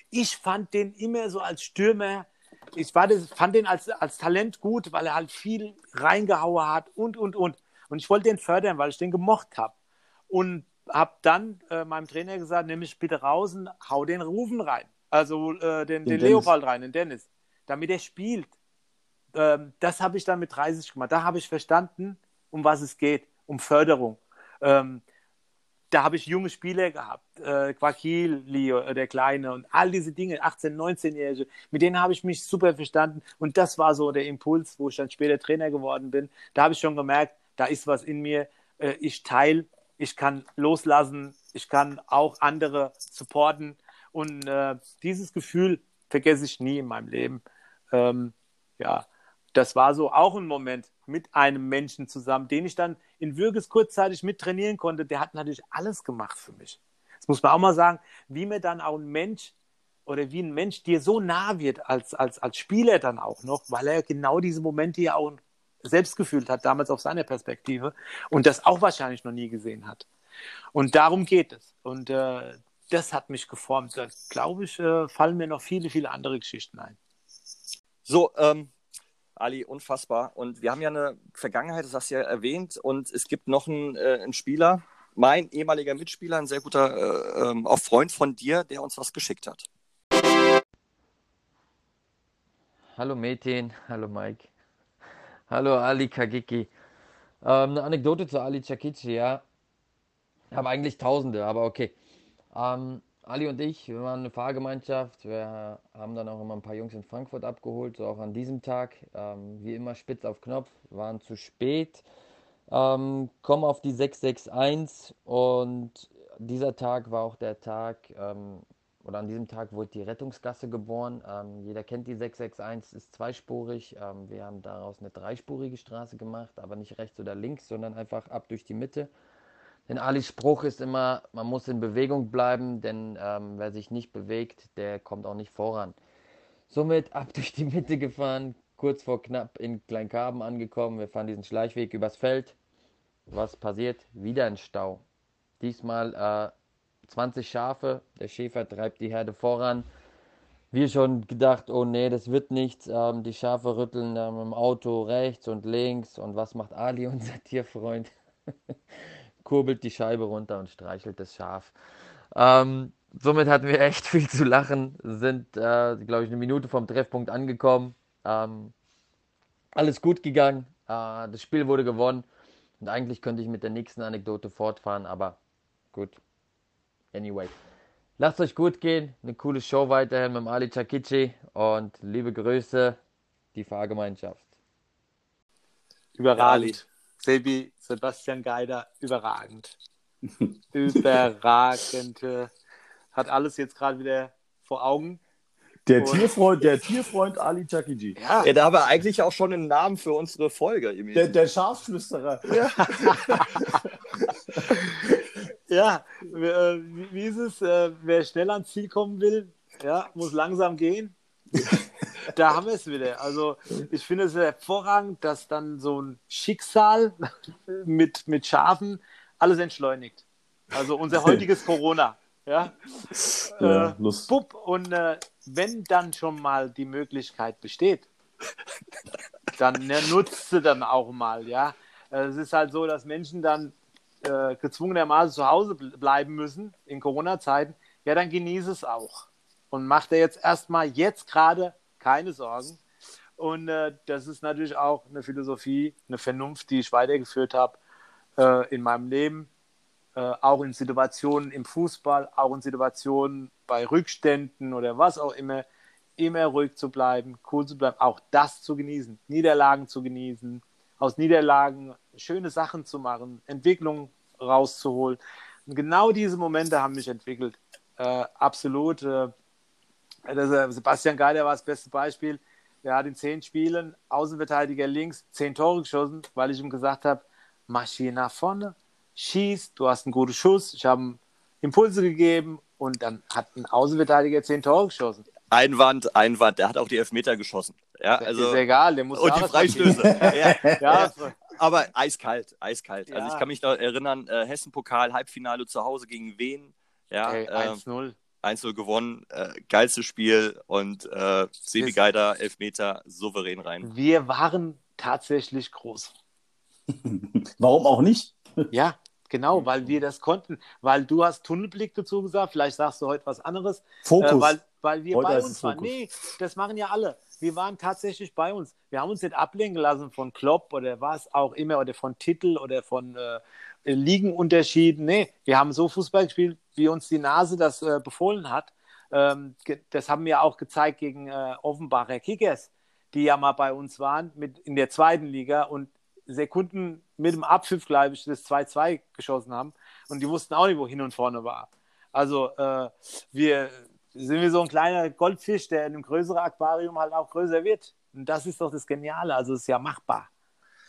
Ich fand den immer so als Stürmer ich war das, fand den als, als Talent gut, weil er halt viel reingehauen hat und, und, und. Und ich wollte den fördern, weil ich den gemocht habe. Und habe dann äh, meinem Trainer gesagt, nimm mich bitte raus und hau den Rufen rein. Also äh, den, den, den Leopold rein, den Dennis, damit er spielt. Ähm, das habe ich dann mit 30 gemacht. Da habe ich verstanden, um was es geht, um Förderung. Ähm, da habe ich junge Spieler gehabt, äh, Quakil, Leo, äh, der Kleine und all diese Dinge, 18-, 19-Jährige, mit denen habe ich mich super verstanden und das war so der Impuls, wo ich dann später Trainer geworden bin. Da habe ich schon gemerkt, da ist was in mir, äh, ich teile, ich kann loslassen, ich kann auch andere supporten und äh, dieses Gefühl vergesse ich nie in meinem Leben. Ähm, ja, das war so auch ein Moment mit einem Menschen zusammen, den ich dann in Würges kurzzeitig mit trainieren konnte. Der hat natürlich alles gemacht für mich. Das muss man auch mal sagen, wie mir dann auch ein Mensch oder wie ein Mensch dir so nah wird als, als, als Spieler dann auch noch, weil er genau diese Momente ja auch selbst gefühlt hat, damals auf seiner Perspektive und das auch wahrscheinlich noch nie gesehen hat. Und darum geht es. Und äh, das hat mich geformt. Da glaube ich, äh, fallen mir noch viele, viele andere Geschichten ein. So, ähm, Ali, unfassbar. Und wir haben ja eine Vergangenheit, das hast du ja erwähnt. Und es gibt noch einen, äh, einen Spieler, mein ehemaliger Mitspieler, ein sehr guter äh, ähm, auch Freund von dir, der uns was geschickt hat. Hallo Metin, hallo Mike, hallo Ali Kagiki. Ähm, eine Anekdote zu Ali Chakichi, ja. Ich habe eigentlich Tausende, aber okay. Ähm, Ali und ich, wir waren eine Fahrgemeinschaft. Wir haben dann auch immer ein paar Jungs in Frankfurt abgeholt, so auch an diesem Tag. Ähm, wie immer spitz auf Knopf, waren zu spät. Ähm, kommen auf die 661 und dieser Tag war auch der Tag, ähm, oder an diesem Tag wurde die Rettungsgasse geboren. Ähm, jeder kennt die 661, ist zweispurig. Ähm, wir haben daraus eine dreispurige Straße gemacht, aber nicht rechts oder links, sondern einfach ab durch die Mitte. Denn Alis Spruch ist immer, man muss in Bewegung bleiben, denn ähm, wer sich nicht bewegt, der kommt auch nicht voran. Somit ab durch die Mitte gefahren, kurz vor knapp in Kleinkarben angekommen. Wir fahren diesen Schleichweg übers Feld. Was passiert? Wieder ein Stau. Diesmal äh, 20 Schafe. Der Schäfer treibt die Herde voran. Wir schon gedacht, oh nee, das wird nichts. Ähm, die Schafe rütteln ähm, im Auto rechts und links. Und was macht Ali, unser Tierfreund? Kurbelt die Scheibe runter und streichelt das Schaf. Ähm, somit hatten wir echt viel zu lachen, sind, äh, glaube ich, eine Minute vom Treffpunkt angekommen. Ähm, alles gut gegangen, äh, das Spiel wurde gewonnen und eigentlich könnte ich mit der nächsten Anekdote fortfahren, aber gut. Anyway. Lasst euch gut gehen, eine coole Show weiterhin mit Ali Chakichi und liebe Grüße, die Fahrgemeinschaft. Überragend. Sebi, Sebastian Geider, überragend. überragend. Hat alles jetzt gerade wieder vor Augen. Der Tierfreund, der Tierfreund Ali Chakiji. Ja. ja, da haben wir eigentlich auch schon einen Namen für unsere Folge. Der, der Schafsflüsterer. Ja, ja äh, wie, wie ist es? Äh, wer schnell ans Ziel kommen will, ja, muss langsam gehen da haben wir es wieder. Also ich finde es hervorragend, dass dann so ein Schicksal mit, mit Schafen alles entschleunigt. Also unser heutiges Corona. Ja, ja äh, Bub, und äh, wenn dann schon mal die Möglichkeit besteht, dann ne, nutzt sie dann auch mal, ja. Es ist halt so, dass Menschen dann äh, gezwungenermaßen zu Hause bleiben müssen in Corona-Zeiten. Ja, dann genieße es auch und macht er jetzt erstmal jetzt gerade keine Sorgen. Und äh, das ist natürlich auch eine Philosophie, eine Vernunft, die ich weitergeführt habe äh, in meinem Leben, äh, auch in Situationen im Fußball, auch in Situationen bei Rückständen oder was auch immer, immer ruhig zu bleiben, cool zu bleiben, auch das zu genießen, Niederlagen zu genießen, aus Niederlagen schöne Sachen zu machen, Entwicklung rauszuholen. Und genau diese Momente haben mich entwickelt. Äh, absolut. Äh, Sebastian Geider war das beste Beispiel. Er hat in zehn Spielen Außenverteidiger links zehn Tore geschossen, weil ich ihm gesagt habe, mach hier nach vorne, schieß, du hast einen guten Schuss. Ich habe Impulse gegeben und dann hat ein Außenverteidiger zehn Tore geschossen. Einwand, Einwand, der hat auch die Elfmeter geschossen. Ja, also, ist egal, der muss Und die Freistöße. ja, ja, aber eiskalt, eiskalt. Also ich kann mich noch erinnern, äh, Hessen-Pokal, Halbfinale zu Hause gegen Wen. Ja, hey, 1-0. Äh, 1-0 gewonnen, äh, geilstes Spiel und äh, Sebi Geider, Elfmeter, souverän rein. Wir waren tatsächlich groß. Warum auch nicht? ja, genau, weil wir das konnten. Weil du hast Tunnelblick dazu gesagt, vielleicht sagst du heute was anderes. Fokus. Äh, weil, weil wir heute bei uns waren. Nee, das machen ja alle. Wir waren tatsächlich bei uns. Wir haben uns nicht ablenken lassen von Klopp oder was auch immer oder von Titel oder von äh, Ligenunterschieden. Nee, wir haben so Fußball gespielt, wie uns die Nase das äh, befohlen hat. Ähm, das haben wir auch gezeigt gegen äh, Offenbacher Kickers, die ja mal bei uns waren mit, in der zweiten Liga und Sekunden mit dem Abpfiff, glaube ich, das 2-2 geschossen haben. Und die wussten auch nicht, wo hin und vorne war. Also äh, wir sind wie so ein kleiner Goldfisch, der in einem größeren Aquarium halt auch größer wird. Und das ist doch das Geniale. Also es ist ja machbar.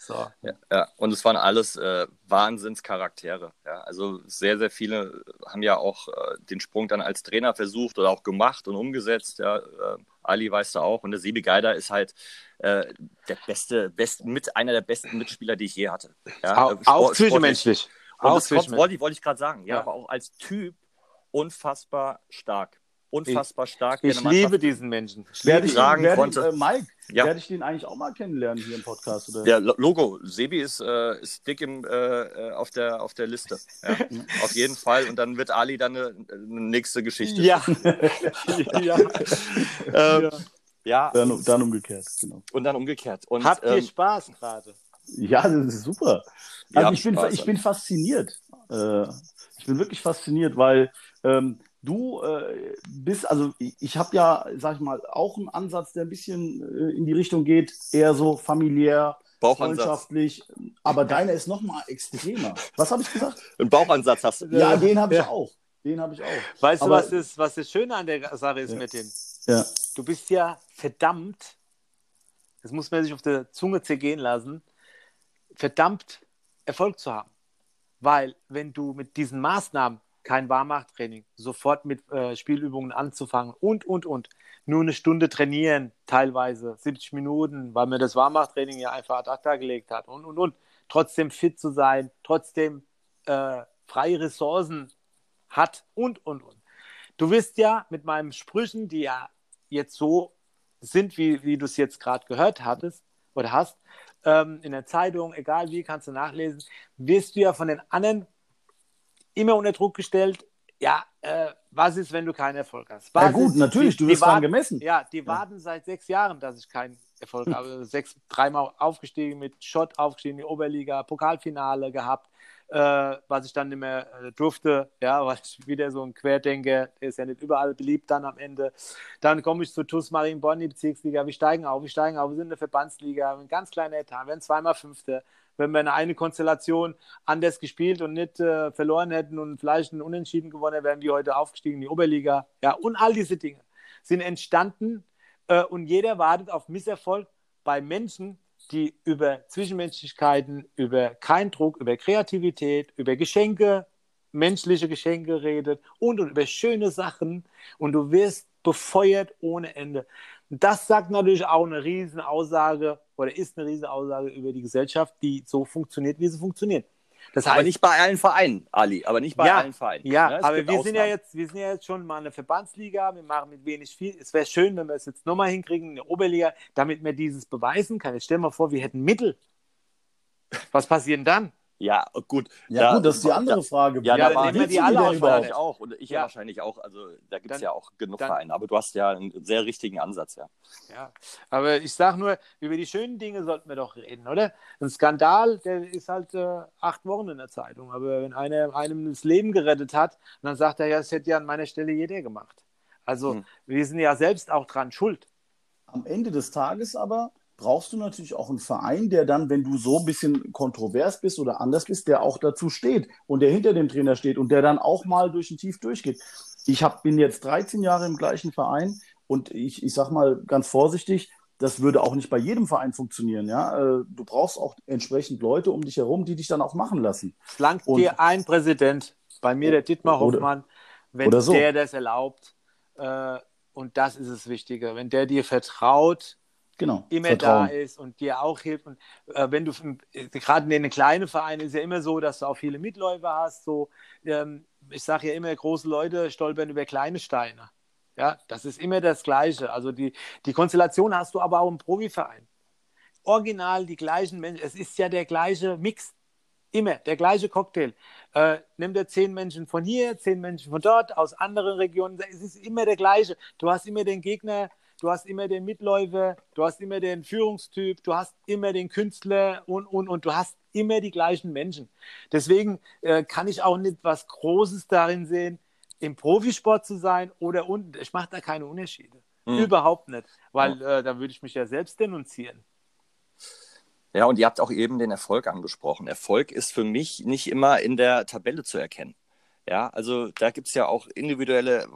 So. Ja, ja, und es waren alles äh, Wahnsinnscharaktere. Ja. Also sehr, sehr viele haben ja auch äh, den Sprung dann als Trainer versucht oder auch gemacht und umgesetzt. Ja. Äh, Ali weißt du auch. Und der Sebi Geider ist halt äh, der beste, best, mit einer der besten Mitspieler, die ich je hatte. Ja. Auch, Sport, auch zwischenmenschlich. Auch das wollte, wollte ich gerade sagen. Ja, ja, aber auch als Typ unfassbar stark unfassbar stark. Ich, ich liebe diesen Menschen. Ich werde ich sagen werde konnte. Ich, äh, Mike, ja. werde ich den eigentlich auch mal kennenlernen hier im Podcast? Oder? Ja, Logo. Sebi ist, äh, ist dick im, äh, äh auf, der, auf der Liste. Ja, auf jeden Fall. Und dann wird Ali dann eine, eine nächste Geschichte. Ja. ja. ähm, ja. Dann, dann, umgekehrt. Genau. Und dann umgekehrt. Und, Habt ihr ähm, Spaß gerade? Ja, das ist super. Also ich bin, ich bin fasziniert. Äh, ich bin wirklich fasziniert, weil ähm, Du äh, bist, also ich, ich habe ja, sag ich mal, auch einen Ansatz, der ein bisschen äh, in die Richtung geht, eher so familiär, freundschaftlich, aber deiner ist noch mal extremer. Was habe ich gesagt? Ein Bauchansatz hast du. Ja, den habe ich ja. auch. Den habe ich auch. Weißt aber, du, was, ist, was das Schöne an der Sache ist ja. mit dem? Ja. Du bist ja verdammt, das muss man sich auf der Zunge zergehen lassen, verdammt Erfolg zu haben. Weil wenn du mit diesen Maßnahmen kein Warmmachttraining, sofort mit äh, Spielübungen anzufangen und, und, und. Nur eine Stunde trainieren, teilweise 70 Minuten, weil mir das Warmmachttraining ja einfach ad acta gelegt hat und, und, und. Trotzdem fit zu sein, trotzdem äh, freie Ressourcen hat und, und, und. Du wirst ja mit meinen Sprüchen, die ja jetzt so sind, wie, wie du es jetzt gerade gehört hattest oder hast, ähm, in der Zeitung, egal wie, kannst du nachlesen, wirst du ja von den anderen immer unter Druck gestellt, ja, äh, was ist, wenn du keinen Erfolg hast? Was ja gut, ist, natürlich, die, du wirst dran gemessen. Ja, die warten seit sechs Jahren, dass ich keinen Erfolg habe. Sechs, dreimal aufgestiegen, mit Schott aufgestiegen in die Oberliga, Pokalfinale gehabt, äh, was ich dann nicht mehr äh, durfte, ja, weil ich wieder so ein Querdenker, der ist ja nicht überall beliebt dann am Ende. Dann komme ich zu TuS Marienborn, die Bezirksliga, wir steigen auf, wir steigen auf, wir sind in der Verbandsliga, ein ganz kleiner Etat, wir werden zweimal Fünfte wenn wir in einer Konstellation anders gespielt und nicht äh, verloren hätten und vielleicht einen Unentschieden gewonnen, wären wir heute aufgestiegen in die Oberliga. Ja, und all diese Dinge sind entstanden äh, und jeder wartet auf Misserfolg bei Menschen, die über Zwischenmenschlichkeiten, über keinen Druck, über Kreativität, über Geschenke, menschliche Geschenke redet und, und über schöne Sachen und du wirst befeuert ohne Ende. Das sagt natürlich auch eine Riesenaussage oder ist eine Riesenaussage über die Gesellschaft, die so funktioniert, wie sie funktioniert. Das heißt, aber nicht bei allen Vereinen, Ali, aber nicht bei ja, allen Vereinen. Ja, ja aber wir sind ja, jetzt, wir sind ja jetzt schon mal eine Verbandsliga, wir machen mit wenig viel. Es wäre schön, wenn wir es jetzt nochmal hinkriegen, eine Oberliga, damit wir dieses beweisen können. Jetzt stell mal vor, wir hätten Mittel. Was passiert denn dann? Ja, gut. Ja, da, gut, das ist die andere Frage. Ja, ja da nehmen wir die alle wahrscheinlich auch. Und ich ja. wahrscheinlich auch. Also da gibt es ja auch genug dann, Vereine. Aber du hast ja einen sehr richtigen Ansatz, ja. Ja, aber ich sage nur, über die schönen Dinge sollten wir doch reden, oder? Ein Skandal, der ist halt äh, acht Wochen in der Zeitung. Aber wenn einer einem das Leben gerettet hat, dann sagt er ja, das hätte ja an meiner Stelle jeder gemacht. Also hm. wir sind ja selbst auch dran schuld. Am Ende des Tages aber brauchst du natürlich auch einen Verein, der dann, wenn du so ein bisschen kontrovers bist oder anders bist, der auch dazu steht und der hinter dem Trainer steht und der dann auch mal durch ein Tief durchgeht. Ich hab, bin jetzt 13 Jahre im gleichen Verein und ich, ich sag mal ganz vorsichtig, das würde auch nicht bei jedem Verein funktionieren. Ja? Äh, du brauchst auch entsprechend Leute um dich herum, die dich dann auch machen lassen. Es langt und, dir ein Präsident, bei mir der Dietmar Hoffmann, wenn so. der das erlaubt. Äh, und das ist das Wichtige. Wenn der dir vertraut, genau, immer Vertrauen. da ist und dir auch hilft. Und äh, wenn du äh, gerade in den kleinen Vereinen ist ja immer so, dass du auch viele Mitläufer hast. So, ähm, ich sage ja immer, große Leute stolpern über kleine Steine. Ja, das ist immer das Gleiche. Also die, die Konstellation hast du aber auch im Profiverein. Original die gleichen Menschen. Es ist ja der gleiche Mix. Immer der gleiche Cocktail. Äh, nimm dir zehn Menschen von hier, zehn Menschen von dort, aus anderen Regionen. Es ist immer der gleiche. Du hast immer den Gegner du hast immer den Mitläufer, du hast immer den Führungstyp, du hast immer den Künstler und, und, und du hast immer die gleichen Menschen. Deswegen äh, kann ich auch nicht was Großes darin sehen, im Profisport zu sein oder unten. Ich mache da keine Unterschiede. Mhm. Überhaupt nicht, weil äh, da würde ich mich ja selbst denunzieren. Ja, und ihr habt auch eben den Erfolg angesprochen. Erfolg ist für mich nicht immer in der Tabelle zu erkennen. Ja, also da gibt es ja auch individuelle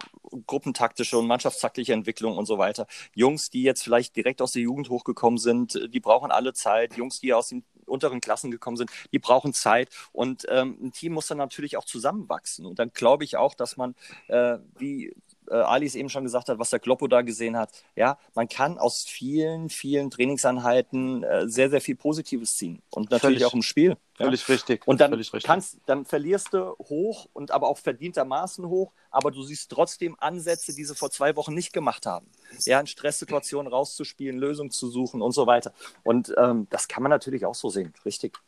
gruppentaktische und mannschaftstaktische Entwicklung und so weiter. Jungs, die jetzt vielleicht direkt aus der Jugend hochgekommen sind, die brauchen alle Zeit. Jungs, die aus dem unteren Klassen gekommen sind, die brauchen Zeit und ähm, ein Team muss dann natürlich auch zusammenwachsen. Und dann glaube ich auch, dass man, äh, wie äh, Ali es eben schon gesagt hat, was der Kloppo da gesehen hat, ja, man kann aus vielen, vielen Trainingseinheiten äh, sehr, sehr viel Positives ziehen. Und natürlich Völlig. auch im Spiel. Völlig ja. richtig. Und dann, richtig. kannst, dann verlierst du hoch und aber auch verdientermaßen hoch, aber du siehst trotzdem Ansätze, die sie vor zwei Wochen nicht gemacht haben. Ja, in Stresssituationen rauszuspielen, Lösungen zu suchen und so weiter. Und ähm, das kann man natürlich auch so sehen, richtig.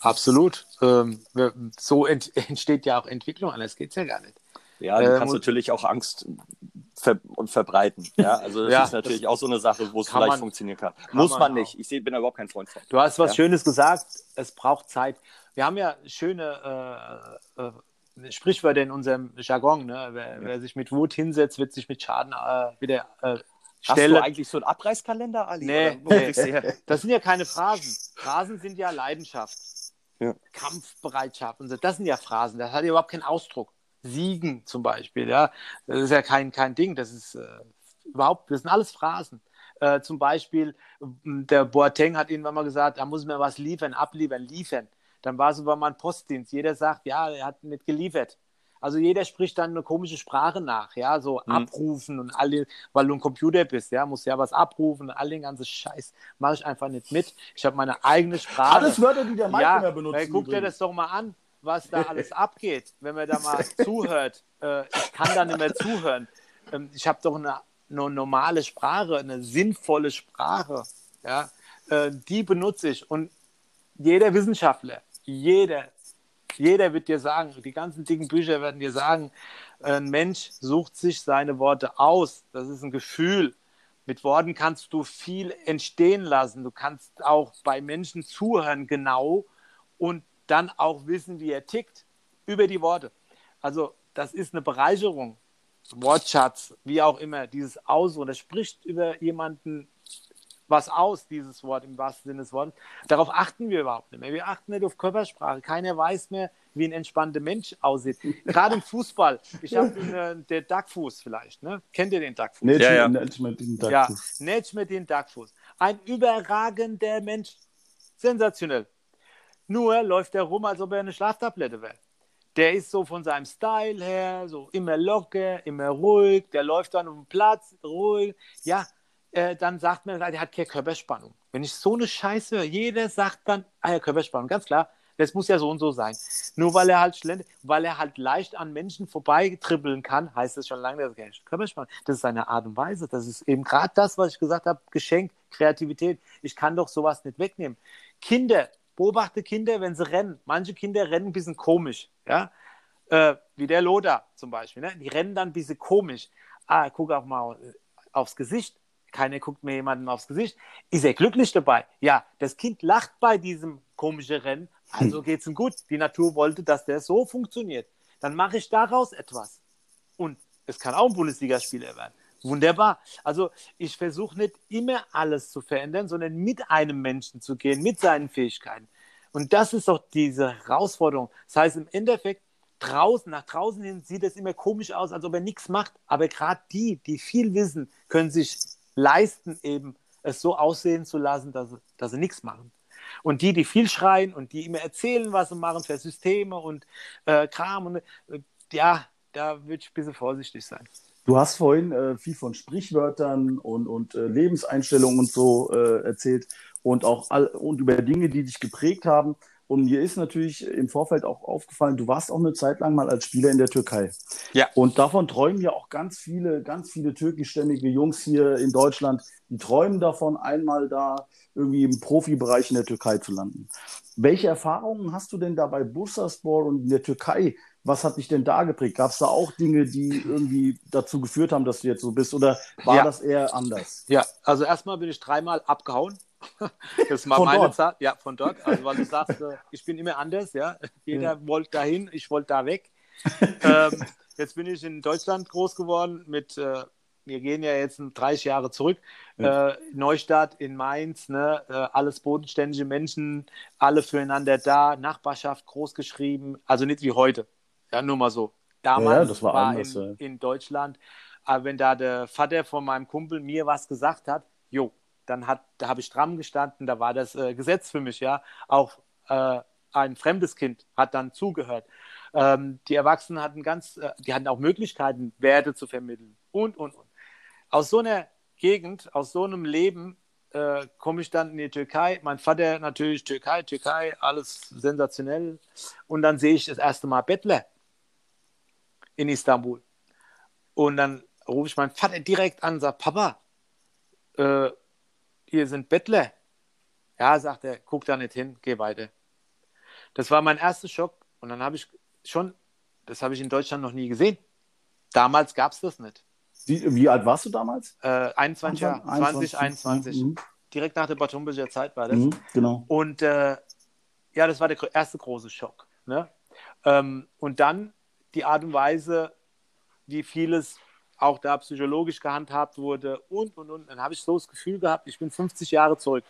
Absolut. Ähm, so ent entsteht ja auch Entwicklung, anders geht es ja gar nicht. Ja, du Äh, kannst natürlich auch Angst ver und verbreiten. Ja, also das Ja, ist natürlich auch so eine Sache, wo es vielleicht man- funktionieren kann. kann Muss man man auch. nicht. Ich seh, bin da überhaupt kein Freund von. Du hast was Ja. Schönes gesagt, es braucht Zeit. Wir haben ja schöne äh, äh, Sprichwörter in unserem Jargon. Ne? Wer, wer sich mit Wut hinsetzt, wird sich mit Schaden äh, wieder äh, Hast stellen. du eigentlich so einen Abreißkalender, Ali? Nee, her? Das sind ja keine Phrasen. Phrasen sind ja Leidenschaft, Ja. Kampfbereitschaft und so. Das sind ja Phrasen. Das hat ja überhaupt keinen Ausdruck. Siegen zum Beispiel, ja. Das ist ja kein, kein Ding. Das ist äh, überhaupt, das sind alles Phrasen. Äh, zum Beispiel, der Boateng hat irgendwann mal gesagt, da muss man was liefern, abliefern, liefern. Dann war es über mal ein Postdienst. Jeder sagt, ja, er hat nicht geliefert. Also jeder spricht dann eine komische Sprache nach, ja, so Mhm. abrufen und alle, weil du ein Computer bist, ja, musst ja was abrufen und all den ganzen Scheiß mache ich einfach nicht mit. Ich habe meine eigene Sprache. Alles Wörter, die der Mike ja, immer benutzt. guck dir das doch mal an, was da alles abgeht, wenn man da mal zuhört. Äh, ich kann da nicht mehr zuhören. Ähm, ich habe doch eine, eine normale Sprache, eine sinnvolle Sprache, ja, äh, die benutze ich und jeder Wissenschaftler, jeder, jeder wird dir sagen, die ganzen dicken Bücher werden dir sagen, ein Mensch sucht sich seine Worte aus. Das ist ein Gefühl. Mit Worten kannst du viel entstehen lassen. Du kannst auch bei Menschen zuhören genau und dann auch wissen, wie er tickt über die Worte. Also das ist eine Bereicherung. Wortschatz, wie auch immer, dieses Aus und das spricht über jemanden was aus, dieses Wort im wahrsten Sinne des Wortes. Darauf achten wir überhaupt nicht mehr. Wir achten nicht auf Körpersprache. Keiner weiß mehr, wie ein entspannter Mensch aussieht. Gerade im Fußball. Ich habe äh, der Duckfuß vielleicht. Ne? Kennt ihr den Duckfuß? Nicht, Ja, ja. nicht mit diesem Ja, Duckfuß. nicht mit den Duckfuß. Ein überragender Mensch. Sensationell. Nur läuft er rum, als ob er eine Schlaftablette wäre. Der ist so von seinem Style her, so immer locker, immer ruhig. Der läuft dann auf dem Platz, ruhig. Ja, äh, dann sagt man, der hat keine Körperspannung. Wenn ich so eine Scheiße höre, jeder sagt dann, ah ja, Körperspannung, ganz klar. Das muss ja so und so sein. Nur weil er halt schlend, weil er halt leicht an Menschen vorbeitribbeln kann, heißt das schon lange, dass er Körperspannung Das ist seine Art und Weise. Das ist eben gerade das, was ich gesagt habe: Geschenk, Kreativität. Ich kann doch sowas nicht wegnehmen. Kinder, beobachte Kinder, wenn sie rennen. Manche Kinder rennen ein bisschen komisch. Ja? Äh, wie der Loda zum Beispiel. Ne? Die rennen dann ein bisschen komisch. Ah, guck auch mal äh, aufs Gesicht. Keiner guckt mir jemanden aufs Gesicht. Ist er glücklich dabei? Ja, das Kind lacht bei diesem komischen Rennen. Also geht es ihm gut. Die Natur wollte, dass der so funktioniert. Dann mache ich daraus etwas. Und es kann auch ein Bundesligaspieler werden. Wunderbar. Also ich versuche nicht immer alles zu verändern, sondern mit einem Menschen zu gehen, mit seinen Fähigkeiten. Und das ist doch diese Herausforderung. Das heißt, im Endeffekt, draußen, nach draußen hin sieht es immer komisch aus, als ob er nichts macht. Aber gerade die, die viel wissen, können sich leisten, eben es so aussehen zu lassen, dass, sie- dass sie nichts machen. Und die, die viel schreien und die immer erzählen, was sie machen für Systeme und äh, Kram, und, äh, ja, da würde ich ein bisschen vorsichtig sein. Du hast vorhin äh, viel von Sprichwörtern und, und äh, Lebenseinstellungen und so äh, erzählt und auch all, und über Dinge, die dich geprägt haben. Und mir ist natürlich im Vorfeld auch aufgefallen, du warst auch eine Zeit lang mal als Spieler in der Türkei. Ja. Und davon träumen ja auch ganz viele, ganz viele türkischstämmige Jungs hier in Deutschland, die träumen davon, einmal da irgendwie im Profibereich in der Türkei zu landen. Welche Erfahrungen hast du denn da bei Bursaspor und in der Türkei? Was hat dich denn da geprägt? Gab es da auch Dinge, die irgendwie dazu geführt haben, dass du jetzt so bist? Oder war Ja. das eher anders? Ja, also erstmal bin ich dreimal abgehauen. Das war Von meine dort? Zahl. Ja, von dort. Also, weil du sagst, äh, ich bin immer anders, ja. Jeder wollte dahin, ich wollte da weg. ähm, jetzt bin ich in Deutschland groß geworden mit, äh, wir gehen ja jetzt 30 Jahre zurück. Äh, Neustadt in Mainz, ne? äh, alles bodenständige Menschen, alle füreinander da, Nachbarschaft groß geschrieben, also nicht wie heute. Ja, nur mal so. Damals Ja, das war war anders, in, ja. in Deutschland, aber wenn da der Vater von meinem Kumpel mir was gesagt hat, jo, dann hat, da habe ich dran gestanden, da war das äh, Gesetz für mich, ja. Auch äh, ein fremdes Kind hat dann zugehört. Ähm, die Erwachsenen hatten ganz, äh, die hatten auch Möglichkeiten, Werte zu vermitteln und, und, und. Aus so einer Gegend, aus so einem Leben äh, komme ich dann in die Türkei. Mein Vater natürlich Türkei, Türkei, alles sensationell. Und dann sehe ich das erste Mal Bettler in Istanbul. Und dann rufe ich meinen Vater direkt an und sage, Papa, äh, hier sind Bettler. Ja, sagt er, guck da nicht hin, geh weiter. Das war mein erster Schock. Und dann habe ich schon, das habe ich in Deutschland noch nie gesehen. Damals gab es das nicht. Wie, wie, alt warst du damals? Äh, 21 Jahre, 20, 21. Mhm. Direkt nach der Batumbecher Zeit war das. Mhm, genau. Und äh, ja, das war der erste große Schock. Ne? Ähm, und dann die Art und Weise, wie vieles auch da psychologisch gehandhabt wurde und, und, und. Dann habe ich so das Gefühl gehabt, ich bin 50 Jahre zurück.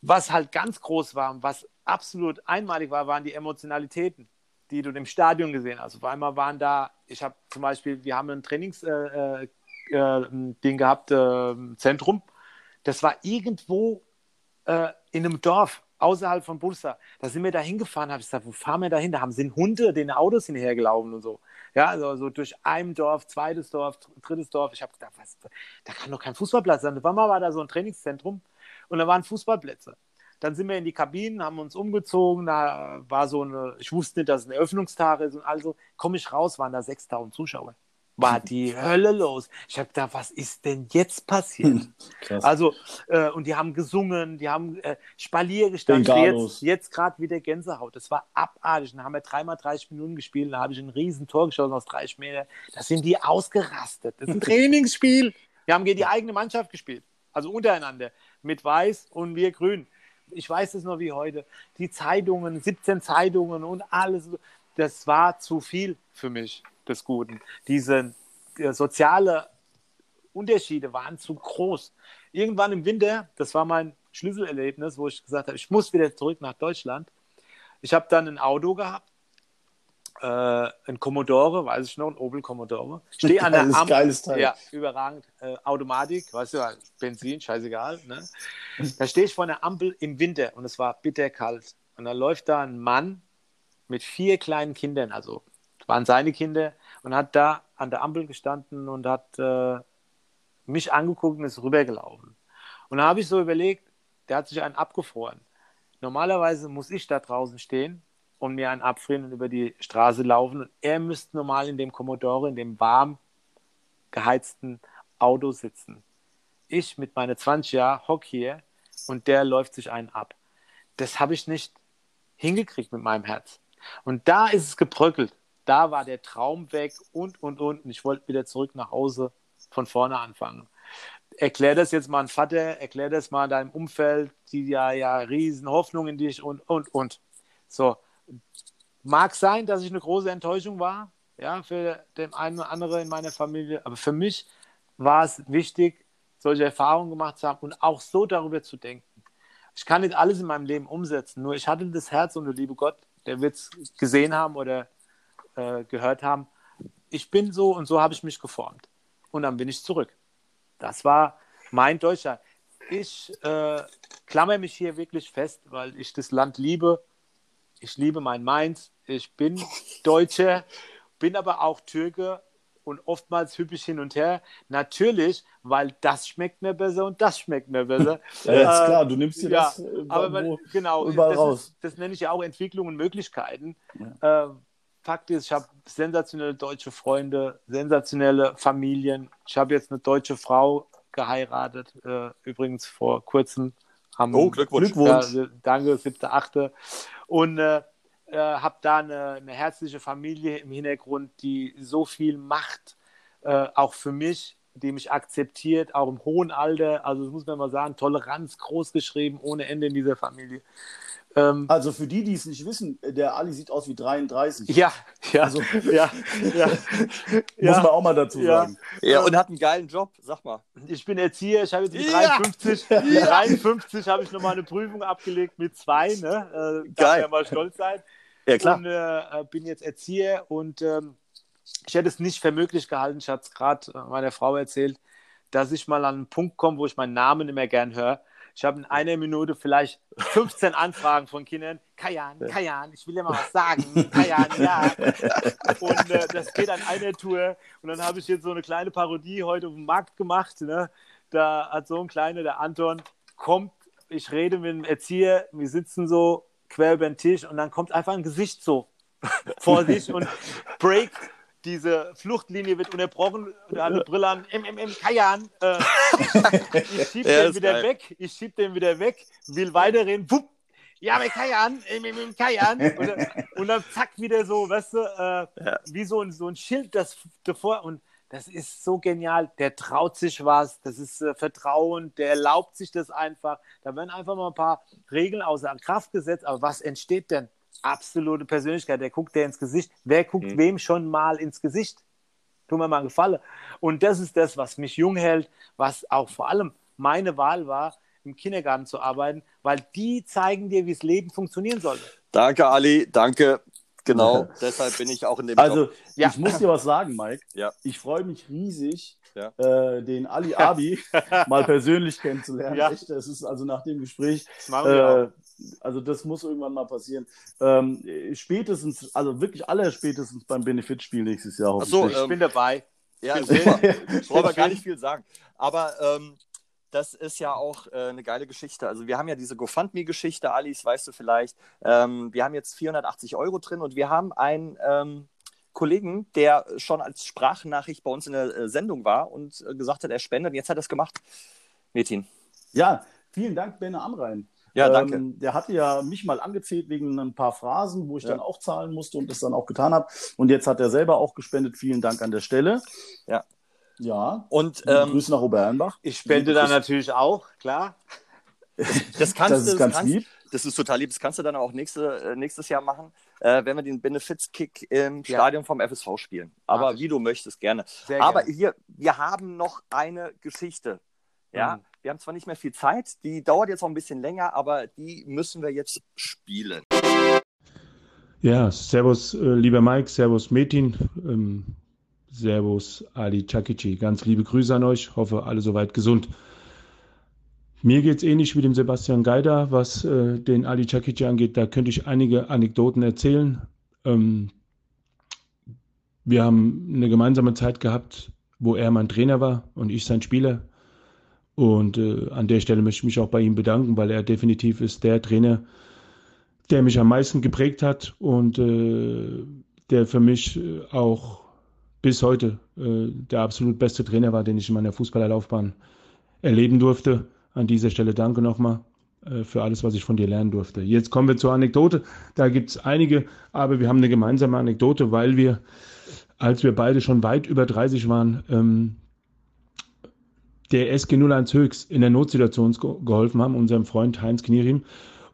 Was halt ganz groß war und was absolut einmalig war, waren die Emotionalitäten, die du im Stadion gesehen hast. Auf einmal waren da, ich habe zum Beispiel, wir haben ein Trainingsding äh, äh, gehabt, äh, Zentrum, das war irgendwo äh, in einem Dorf außerhalb von Bursa. Da sind wir da hingefahren, habe ich gesagt, wo fahren wir da hin? Da haben sind Hunde den Autos hinhergelaufen und so. Ja, also, also durch ein Dorf, zweites Dorf, drittes Dorf. Ich habe gedacht, was, da kann doch kein Fußballplatz sein. War mal war da so ein Trainingszentrum und da waren Fußballplätze. Dann sind wir in die Kabinen, haben uns umgezogen. Da war so eine, ich wusste nicht, dass es ein Eröffnungstag ist. Und also komme ich raus, waren da 6000 Zuschauer war die Hölle los. Ich habe gedacht, was ist denn jetzt passiert? Krass. Also, äh, und die haben gesungen, die haben äh, Spalier gestanden. Jetzt, jetzt gerade wieder Gänsehaut. Das war abartig. Dann haben wir dreimal 30 Minuten gespielt. Da habe ich ein riesen Tor geschossen aus 30 Meter. Da sind die ausgerastet. Das ist ein Trainingsspiel. Wir haben gegen die eigene Mannschaft gespielt. Also untereinander. Mit Weiß und wir Grün. Ich weiß es noch wie heute. Die Zeitungen, 17 Zeitungen und alles. Das war zu viel für mich des Guten. Diese die soziale Unterschiede waren zu groß. Irgendwann im Winter, das war mein Schlüsselerlebnis, wo ich gesagt habe, ich muss wieder zurück nach Deutschland. Ich habe dann ein Auto gehabt, äh, ein Commodore, weiß ich noch, ein Opel Commodore. Stehe an der Ampel. Geiles Teil. Ja, überragend. Äh, Automatik, weißt du, Benzin, scheißegal. Ne? Da stehe ich vor einer Ampel im Winter und es war bitterkalt. Und da läuft da ein Mann mit vier kleinen Kindern, also waren seine Kinder, und hat da an der Ampel gestanden und hat äh, mich angeguckt und ist rübergelaufen. Und da habe ich so überlegt, der hat sich einen abgefroren. Normalerweise muss ich da draußen stehen und mir einen abfrieren und über die Straße laufen. Und er müsste normal in dem Commodore, in dem warm geheizten Auto sitzen. Ich mit meinen 20 Jahren hock hier und der läuft sich einen ab. Das habe ich nicht hingekriegt mit meinem Herz. Und da ist es gebröckelt da war der Traum weg und, und, und. Ich wollte wieder zurück nach Hause von vorne anfangen. Erklär das jetzt mal an Vater, erklär das mal deinem Umfeld, die ja, ja riesen Hoffnung in dich und, und, und. So, mag sein, dass ich eine große Enttäuschung war, ja, für den einen oder anderen in meiner Familie, aber für mich war es wichtig, solche Erfahrungen gemacht zu haben und auch so darüber zu denken. Ich kann nicht alles in meinem Leben umsetzen, nur ich hatte das Herz und der liebe Gott, der wird es gesehen haben oder äh, gehört haben, ich bin so und so habe ich mich geformt. Und dann bin ich zurück. Das war mein Deutschland. Ich äh, klammer mich hier wirklich fest, weil ich das Land liebe. Ich liebe mein Mainz. Ich bin Deutscher, bin aber auch Türke und oftmals hübsch hin und her. Natürlich, weil das schmeckt mir besser und das schmeckt mir besser. ja, ist äh, klar, du nimmst dir ja, das äh, aber man, genau, das, raus. Ist, das nenne ich ja auch Entwicklung und Möglichkeiten. Ja. Äh, Fakt ist, ich habe sensationelle deutsche Freunde, sensationelle Familien. Ich habe jetzt eine deutsche Frau geheiratet, äh, übrigens vor kurzem. Am, oh, Glückwunsch. Glückwunsch. Ja, danke, siebte, achte. Und äh, äh, habe da eine, eine, herzliche Familie im Hintergrund, die so viel macht, äh, auch für mich, die mich akzeptiert, auch im hohen Alter. Also, das muss man mal sagen, Toleranz groß geschrieben, ohne Ende in dieser Familie. Ähm, also für die, die es nicht wissen, der Ali sieht aus wie 33. Ja, ja, also, ja, ja. Muss man auch mal dazu ja. sagen. Ja, und hat einen geilen Job, sag mal. Ich bin Erzieher, ich habe jetzt mit 53, ja. 53 habe ich nochmal eine Prüfung abgelegt mit zwei, ne? Äh, Geil. ja mal stolz sein. Ja, klar. Und äh, bin jetzt Erzieher und ähm, ich hätte es nicht für möglich gehalten, ich hatte es gerade äh, meiner Frau erzählt, dass ich mal an einen Punkt komme, wo ich meinen Namen nicht mehr gern höre. Ich habe in einer Minute vielleicht 15 Anfragen von Kindern. Kajan, Kajan, ich will dir mal was sagen. Kajan, ja. Und äh, das geht an einer Tour. Und dann habe ich jetzt so eine kleine Parodie heute auf dem Markt gemacht. Ne? Da hat so ein kleiner, der Anton, kommt, ich rede mit dem Erzieher, wir sitzen so quer über den Tisch und dann kommt einfach ein Gesicht so vor sich und break diese Fluchtlinie wird unterbrochen, der hat eine Brille an, im, im, im Kajan. Äh, ich schieb ja, den wieder geil. weg, ich schieb den wieder weg, will weiterreden, wupp, ja, mit Kajan, im Kajan. Und, und, dann zack, wieder so, weißt du, äh, ja. wie so ein, so ein Schild, das davor, und das ist so genial, der traut sich was, das ist äh, Vertrauen, der erlaubt sich das einfach. Da werden einfach mal ein paar Regeln außer Kraft gesetzt, aber was entsteht denn? Absolute Persönlichkeit. Der guckt dir ins Gesicht. Wer guckt mhm. wem schon mal ins Gesicht? Tu mir mal einen Gefallen. Und das ist das, was mich jung hält, was auch vor allem meine Wahl war, im Kindergarten zu arbeiten, weil die zeigen dir, wie das Leben funktionieren soll. Danke, Ali. Danke. Genau, deshalb bin ich auch in dem Also, Job. ich muss dir was sagen, Mike. Ja. Ich freue mich riesig, ja. äh, den Ali Abi mal persönlich kennenzulernen. Ja. Echt, das ist also nach dem Gespräch. Das äh, also das muss irgendwann mal passieren. Ähm, spätestens, also wirklich aller spätestens beim Benefitspiel nächstes Jahr. Achso, ich ähm, bin dabei. Ja, super. ich brauche gar nicht viel sagen. Aber ähm, das ist ja auch äh, eine geile Geschichte. Also wir haben ja diese GoFundMe-Geschichte, Alice, weißt du vielleicht. Ähm, wir haben jetzt 480 Euro drin und wir haben einen ähm, Kollegen, der schon als Sprachnachricht bei uns in der äh, Sendung war und äh, gesagt hat, er spendet. Und jetzt hat er es gemacht. Metin. Ja, vielen Dank, Benne Amrein. Ja, danke. Ähm, der hatte ja mich mal angezählt wegen ein paar Phrasen, wo ich ja. dann auch zahlen musste und das dann auch getan habe. Und jetzt hat er selber auch gespendet. Vielen Dank an der Stelle. Ja. Ja. Und ähm, Grüße nach Oberenbach. Ich spende da natürlich auch, klar. Das kannst das ist du, ganz kannst, lieb. Das ist total lieb. Das kannst du dann auch nächste, äh, nächstes Jahr machen, äh, wenn wir den Benefits-Kick im ja. Stadion vom FSV spielen. Aber Ach, wie du möchtest, gerne. Aber gerne. hier, wir haben noch eine Geschichte. Ja, mhm. Wir haben zwar nicht mehr viel Zeit, die dauert jetzt auch ein bisschen länger, aber die müssen wir jetzt spielen. Ja, Servus, äh, lieber Mike, Servus Metin, ähm, Servus Ali Chakici. Ganz liebe Grüße an euch, hoffe alle soweit gesund. Mir geht es ähnlich wie dem Sebastian Geider, was äh, den Ali Chakici angeht. Da könnte ich einige Anekdoten erzählen. Ähm, wir haben eine gemeinsame Zeit gehabt, wo er mein Trainer war und ich sein Spieler. Und äh, an der Stelle möchte ich mich auch bei ihm bedanken, weil er definitiv ist der Trainer, der mich am meisten geprägt hat und äh, der für mich äh, auch bis heute äh, der absolut beste Trainer war, den ich in meiner Fußballerlaufbahn erleben durfte. An dieser Stelle danke nochmal äh, für alles, was ich von dir lernen durfte. Jetzt kommen wir zur Anekdote. Da gibt es einige, aber wir haben eine gemeinsame Anekdote, weil wir, als wir beide schon weit über 30 waren, ähm, der SG 01 Höchst in der Notsituation geholfen haben, unserem Freund Heinz Knierim,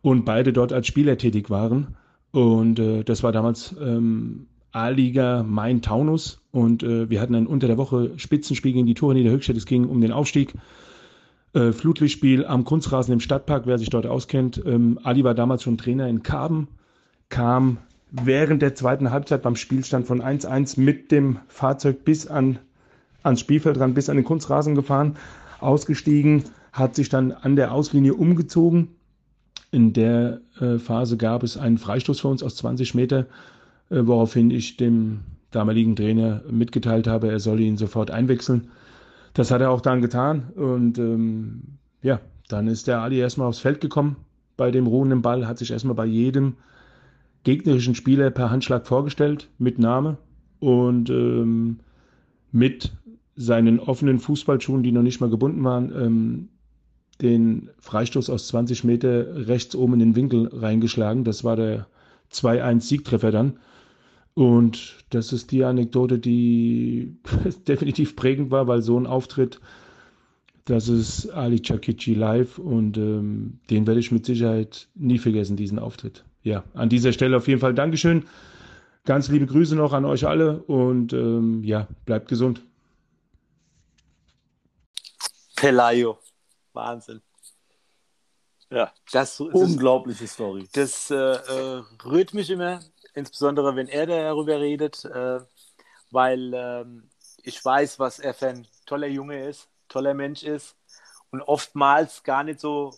und beide dort als Spieler tätig waren. Und äh, das war damals ähm, A-Liga Main-Taunus und äh, wir hatten ein unter der Woche Spitzenspiel gegen die Tore Niederhöchstadt. Es ging um den Aufstieg. Äh, Flutlichtspiel am Kunstrasen im Stadtpark, wer sich dort auskennt. Ähm, Ali war damals schon Trainer in Karben, kam während der zweiten Halbzeit beim Spielstand von 1-1 mit dem Fahrzeug bis an ans Spielfeld ran, bis an den Kunstrasen gefahren, ausgestiegen, hat sich dann an der Auslinie umgezogen. In der äh, Phase gab es einen Freistoß für uns aus 20 Meter, äh, woraufhin ich dem damaligen Trainer mitgeteilt habe, er solle ihn sofort einwechseln. Das hat er auch dann getan und ähm, ja, dann ist der Ali erstmal aufs Feld gekommen bei dem ruhenden Ball, hat sich erstmal bei jedem gegnerischen Spieler per Handschlag vorgestellt mit Name und ähm, mit seinen offenen Fußballschuhen, die noch nicht mal gebunden waren, ähm, den Freistoß aus 20 Meter rechts oben in den Winkel reingeschlagen. Das war der 2-1-Siegtreffer dann. Und das ist die Anekdote, die definitiv prägend war, weil so ein Auftritt, das ist Ali Chakichi live und ähm, den werde ich mit Sicherheit nie vergessen, diesen Auftritt. Ja, an dieser Stelle auf jeden Fall Dankeschön. Ganz liebe Grüße noch an euch alle und ähm, ja, bleibt gesund. Pelayo. Wahnsinn. Ja, das, das unglaubliche Story. Das äh, äh, rührt mich immer, insbesondere wenn er darüber redet, äh, weil ähm, ich weiß, was er für ein toller Junge ist, toller Mensch ist und oftmals gar nicht so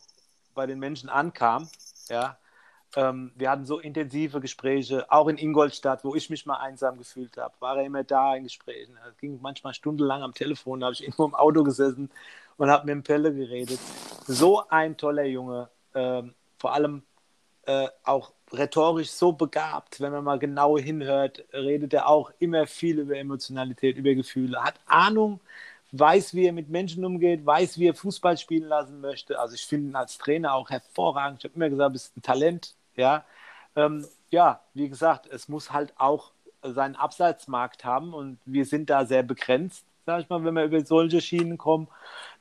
bei den Menschen ankam. Ja, ähm, wir hatten so intensive Gespräche, auch in Ingolstadt, wo ich mich mal einsam gefühlt habe, war er immer da in Gesprächen. Es ging manchmal stundenlang am Telefon, da habe ich irgendwo im Auto gesessen und habe mit dem Pelle geredet. So ein toller Junge, ähm, vor allem äh, auch rhetorisch so begabt, wenn man mal genau hinhört, redet er auch immer viel über Emotionalität, über Gefühle, hat Ahnung, weiß, wie er mit Menschen umgeht, weiß, wie er Fußball spielen lassen möchte. Also ich finde ihn als Trainer auch hervorragend. Ich habe immer gesagt, du bist ein Talent, ja, ähm, ja, wie gesagt, es muss halt auch seinen Absatzmarkt haben und wir sind da sehr begrenzt, sag ich mal, wenn wir über solche Schienen kommen,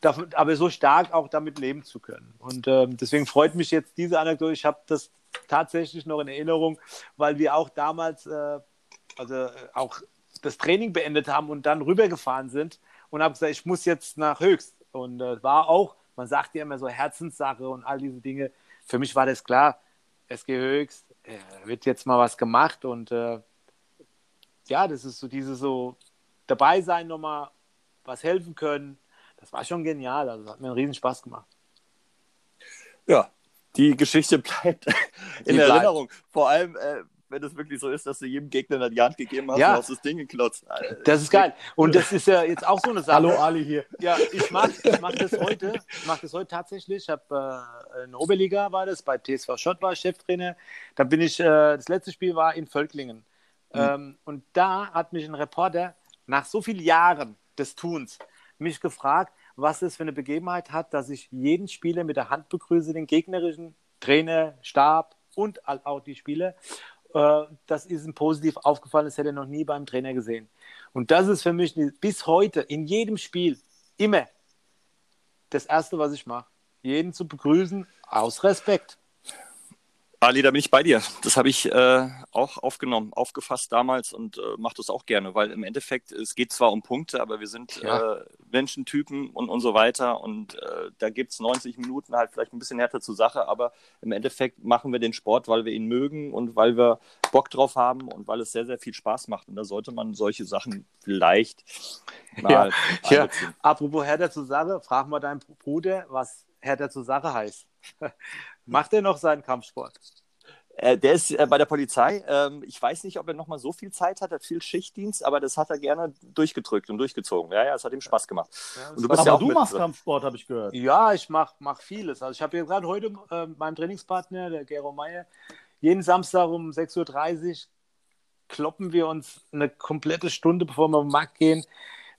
aber so stark auch damit leben zu können. Und ähm, deswegen freut mich jetzt diese Anekdote. Ich habe das tatsächlich noch in Erinnerung, weil wir auch damals, äh, also äh, auch das Training beendet haben und dann rübergefahren sind und habe gesagt, ich muss jetzt nach Höchst. Und äh, war auch, man sagt ja immer so Herzenssache und all diese Dinge. Für mich war das klar, SG Höchst, äh, wird jetzt mal was gemacht und äh, ja, das ist so diese so dabei sein, nochmal was helfen können. Das war schon genial, also hat mir einen riesen Spaß gemacht. Ja, die Geschichte bleibt in die Erinnerung. Bleibt. Vor allem, äh, wenn es wirklich so ist, dass du jedem Gegner die Hand gegeben hast ja. und hast das Ding geklotzt. Das ist geil. Und das ist ja jetzt auch so eine Sache. Hallo Ali hier. Ja, ich mache ich mach das heute. Ich mache das heute tatsächlich. Ich habe äh, in Oberliga war das, bei TSV Schott war ich Cheftrainer. Da bin ich, äh, das letzte Spiel war in Völklingen. Mhm. Ähm, und da hat mich ein Reporter nach so vielen Jahren des Tuns mich gefragt, was es für eine Begebenheit hat, dass ich jeden Spieler mit der Hand begrüße, den gegnerischen Trainer, Stab und auch die Spieler. Äh, das ist ihm positiv aufgefallen, das hätte er noch nie beim Trainer gesehen. Und das ist für mich bis heute in jedem Spiel immer das Erste, was ich mache. Jeden zu begrüßen aus Respekt. Ali, da bin ich bei dir. Das habe ich äh, auch aufgenommen, aufgefasst damals und äh, mache das auch gerne, weil im Endeffekt, es geht zwar um Punkte, aber wir sind ja. äh, Menschentypen und, und so weiter und äh, da gibt es 90 Minuten halt vielleicht ein bisschen härter zur Sache, aber im Endeffekt machen wir den Sport, weil wir ihn mögen und weil wir Bock drauf haben und weil es sehr, sehr viel Spaß macht und da sollte man solche Sachen vielleicht mal ja. ja. Apropos härter zur Sache, frag mal deinen Bruder, was härter zur Sache heißt. Macht er noch seinen Kampfsport? Äh, der ist äh, bei der Polizei. Ähm, ich weiß nicht, ob er noch mal so viel Zeit hat, er hat viel Schichtdienst, aber das hat er gerne durchgedrückt und durchgezogen. Ja, ja, es hat ihm Spaß gemacht. Ja, und du bist aber ja auch du machst Kampfsport, habe ich gehört. Ja, ich mache mach vieles. Also ich habe hier gerade heute äh, meinem Trainingspartner, der Gero Meyer, jeden Samstag um 6.30 Uhr kloppen wir uns eine komplette Stunde, bevor wir auf den Markt gehen.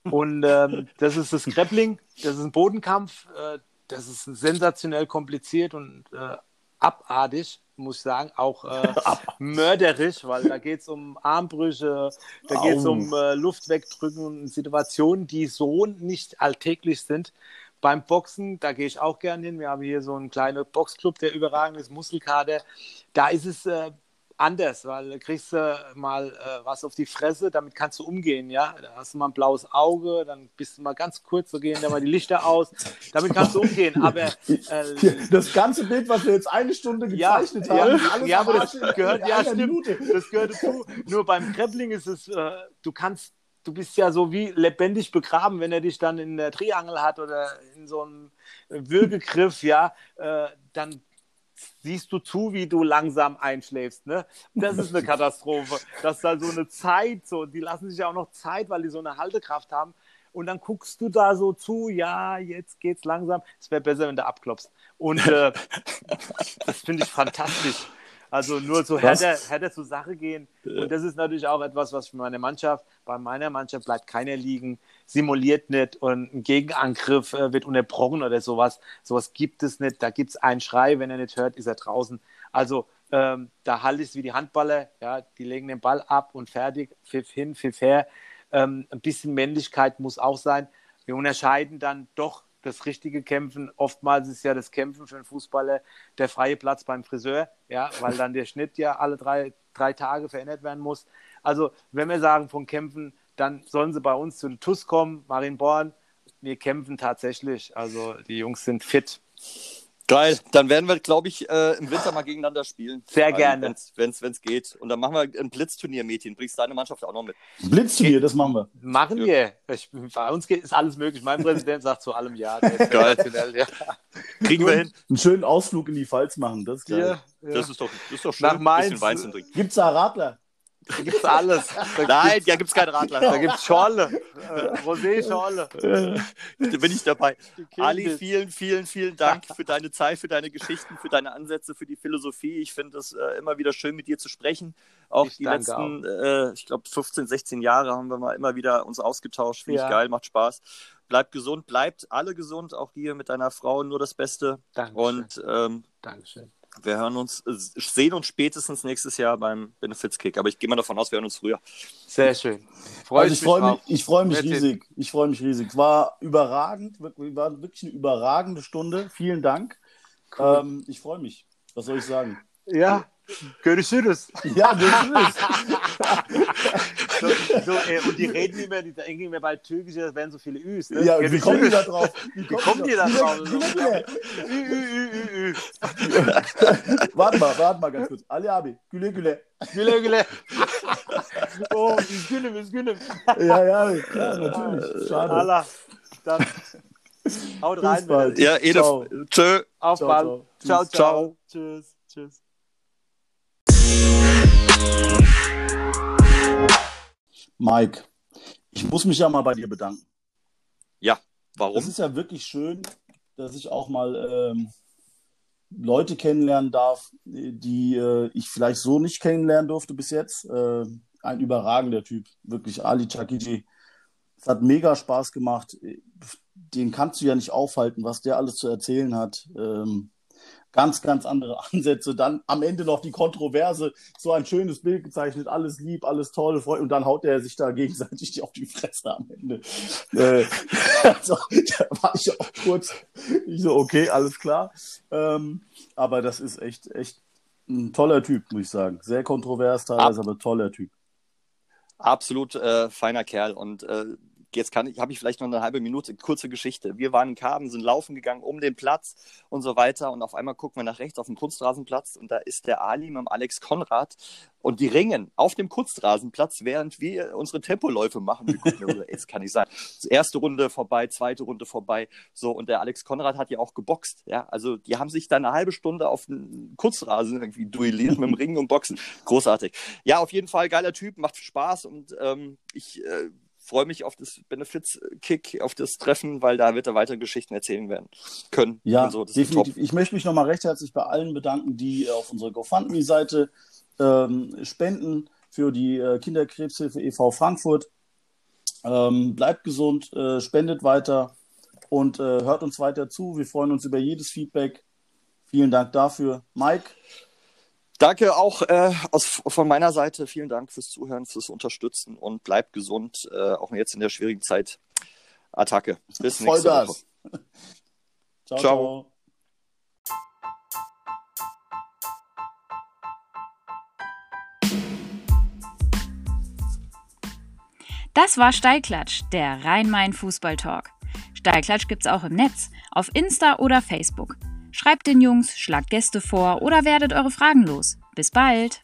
Und ähm, das ist das Grappling, das ist ein Bodenkampf. Äh, das ist sensationell kompliziert und äh, abartig, muss ich sagen, auch äh, mörderisch, weil da geht es um Armbrüche, da geht es um äh, Luft wegdrücken und Situationen, die so nicht alltäglich sind. Beim Boxen, da gehe ich auch gern hin. Wir haben hier so einen kleinen Boxclub, der überragend ist, Muskelkader. Da ist es äh, anders, weil da kriegst du mal äh, was auf die Fresse, damit kannst du umgehen, ja. Da hast du mal ein blaues Auge, dann bist du mal ganz kurz, so gehen da mal die Lichter aus, damit kannst du umgehen. Aber äh, das ganze Bild, was wir jetzt eine Stunde gezeichnet ja, haben, ja, alles ja, aber das gehört, ja, stimmt, Minute. das gehört dazu. Nur beim Grappling ist es, äh, du kannst du bist ja so wie lebendig begraben, wenn er dich dann in der Triangel hat oder in so einem Würgegriff, ja, äh, dann siehst du zu, wie du langsam einschläfst. Ne? Das ist eine Katastrophe. Das ist da so eine Zeit, so, die lassen sich ja auch noch Zeit, weil die so eine Haltekraft haben. Und dann guckst du da so zu, ja, jetzt geht's langsam. Es wäre besser, wenn du abklopfst. Und äh, das finde ich fantastisch. Also nur so härter, härter zur Sache gehen. Und das ist natürlich auch etwas, was für meine Mannschaft, bei meiner Mannschaft bleibt keiner liegen, simuliert nicht und ein Gegenangriff äh, wird unterbrochen oder sowas. Sowas gibt es nicht. Da gibt es einen Schrei, wenn er nicht hört, ist er draußen. Also ähm, da halte ich es wie die Handballer, ja, die legen den Ball ab und fertig, pfiff hin, pfiff her. Ähm, ein bisschen Männlichkeit muss auch sein. Wir unterscheiden dann doch das richtige Kämpfen. Oftmals ist ja das Kämpfen für einen Fußballer der freie Platz beim Friseur, ja, weil dann der Schnitt ja alle drei, drei Tage verändert werden muss. Also, wenn wir sagen von Kämpfen, dann sollen sie bei uns zu den TUS kommen, Marienborn. Wir kämpfen tatsächlich. Also, die Jungs sind fit. Geil, dann werden wir, glaube ich, äh, im Winter mal gegeneinander spielen. Sehr gerne. Wenn es geht. Und dann machen wir ein Blitzturnier, Mädchen. Bringst deine Mannschaft auch noch mit. Blitzturnier, das machen wir. Machen wir. Ich, bei uns geht, ist alles möglich. Mein Präsident sagt zu allem Ja. Geil. Ja. Kriegen wir hin. Einen schönen Ausflug in die Pfalz machen, das ist geil. Ja, ja. Das, ist doch, das ist doch schön. Nach Mainz. Wein zu trinken. Gibt's da Radler? Da gibt es alles. Da Nein, da gibt es keinen Radler. Da gibt es Schorle. Äh, Rosé-Schorle. da bin ich dabei. Ali, vielen, vielen, vielen Dank für deine Zeit, für deine Geschichten, für deine Ansätze, für die Philosophie. Ich finde es äh, immer wieder schön, mit dir zu sprechen. Auch ich die letzten, äh, ich glaube, 15, 16 Jahre haben wir mal immer wieder uns ausgetauscht. Finde ja. ich geil, macht Spaß. Bleibt gesund, bleibt alle gesund, auch hier mit deiner Frau nur das Beste. Dankeschön. Und ähm, Dankeschön. Wir hören uns, äh, sehen uns spätestens nächstes Jahr beim Benefits Kick. Aber ich gehe mal davon aus, wir hören uns früher. Sehr schön. Freu also ich freue mich, ich freue mich riesig. Ich freue mich riesig. Es war überragend, war wirklich eine überragende Stunde. Vielen Dank. Cool. Ähm, ich freue mich. Was soll ich sagen? Ja, Görüşürüz. Ja, görüşürüz. so, so, äh, und die reden immer, die denken immer bei Türkisch, das wären so viele Üs. Ne? Ja, wie kommen die da drauf? Wie, wie kommen die da drauf? Ü, ü, ü, ü, Warte mal, warte mal ganz kurz. Ali abi, güle güle. Güle güle. oh, üzgünüm, üzgünüm. ja, ja, ja, natürlich. Schade. Allah, dann haut rein. Bald. Ja, Edef. Tschö. Auf ciao, bald. Ciao, ciao. ciao. Tschüss. Tschüss. Mike, ich muss mich ja mal bei dir bedanken. Ja, warum? Es ist ja wirklich schön, dass ich auch mal ähm, Leute kennenlernen darf, die äh, ich vielleicht so nicht kennenlernen durfte bis jetzt. Äh, ein überragender Typ, wirklich Ali Chakiji. Es hat mega Spaß gemacht. Den kannst du ja nicht aufhalten, was der alles zu erzählen hat. Ähm, ganz, ganz andere Ansätze. Dann am Ende noch die Kontroverse, so ein schönes Bild gezeichnet, alles lieb, alles toll, und dann haut er sich da gegenseitig auf die Fresse am Ende. äh, also, da war ich auch kurz, ich so, okay, alles klar. Ähm, aber das ist echt, echt ein toller Typ, muss ich sagen. Sehr kontrovers teilweise, Ab aber toller Typ. Absolut äh, feiner Kerl und äh, jetzt kann ich, habe ich vielleicht noch eine halbe Minute, kurze Geschichte. Wir waren in Karben, sind laufen gegangen um den Platz und so weiter und auf einmal gucken wir nach rechts auf den Kunstrasenplatz und da ist der Ali mit dem Alex Konrad und die ringen auf dem Kunstrasenplatz, während wir unsere Tempoläufe machen. Wir gucken, das kann nicht sein. Erste Runde vorbei, zweite Runde vorbei, so und der Alex Konrad hat ja auch geboxt, ja, also die haben sich dann eine halbe Stunde auf den Kunstrasen irgendwie duelliert mit dem Ringen und Boxen. Großartig. Ja, auf jeden Fall geiler Typ, macht Spaß und ähm, ich äh, freue mich auf das Benefits-Kick, auf das Treffen, weil da wird er weitere Geschichten erzählen werden können. Ja, so. definitiv. Ich möchte mich nochmal recht herzlich bei allen bedanken, die auf unserer GoFundMe-Seite ähm, spenden für die äh, Kinderkrebshilfe e.V. Frankfurt. Ähm, bleibt gesund, äh, spendet weiter und äh, hört uns weiter zu. Wir freuen uns über jedes Feedback. Vielen Dank dafür. Mike, Danke auch äh, aus, von meiner Seite. Vielen Dank fürs Zuhören, fürs Unterstützen und bleibt gesund, äh, auch jetzt in der schwierigen Zeit. Attacke. Bis nächste Woche. ciao, ciao. Das war Steilklatsch, der Rhein-Main-Fußball-Talk. Steilklatsch gibt's auch im Netz, auf Insta oder Facebook. Schreibt den Jungs, schlagt Gäste vor oder werdet eure Fragen los. Bis bald!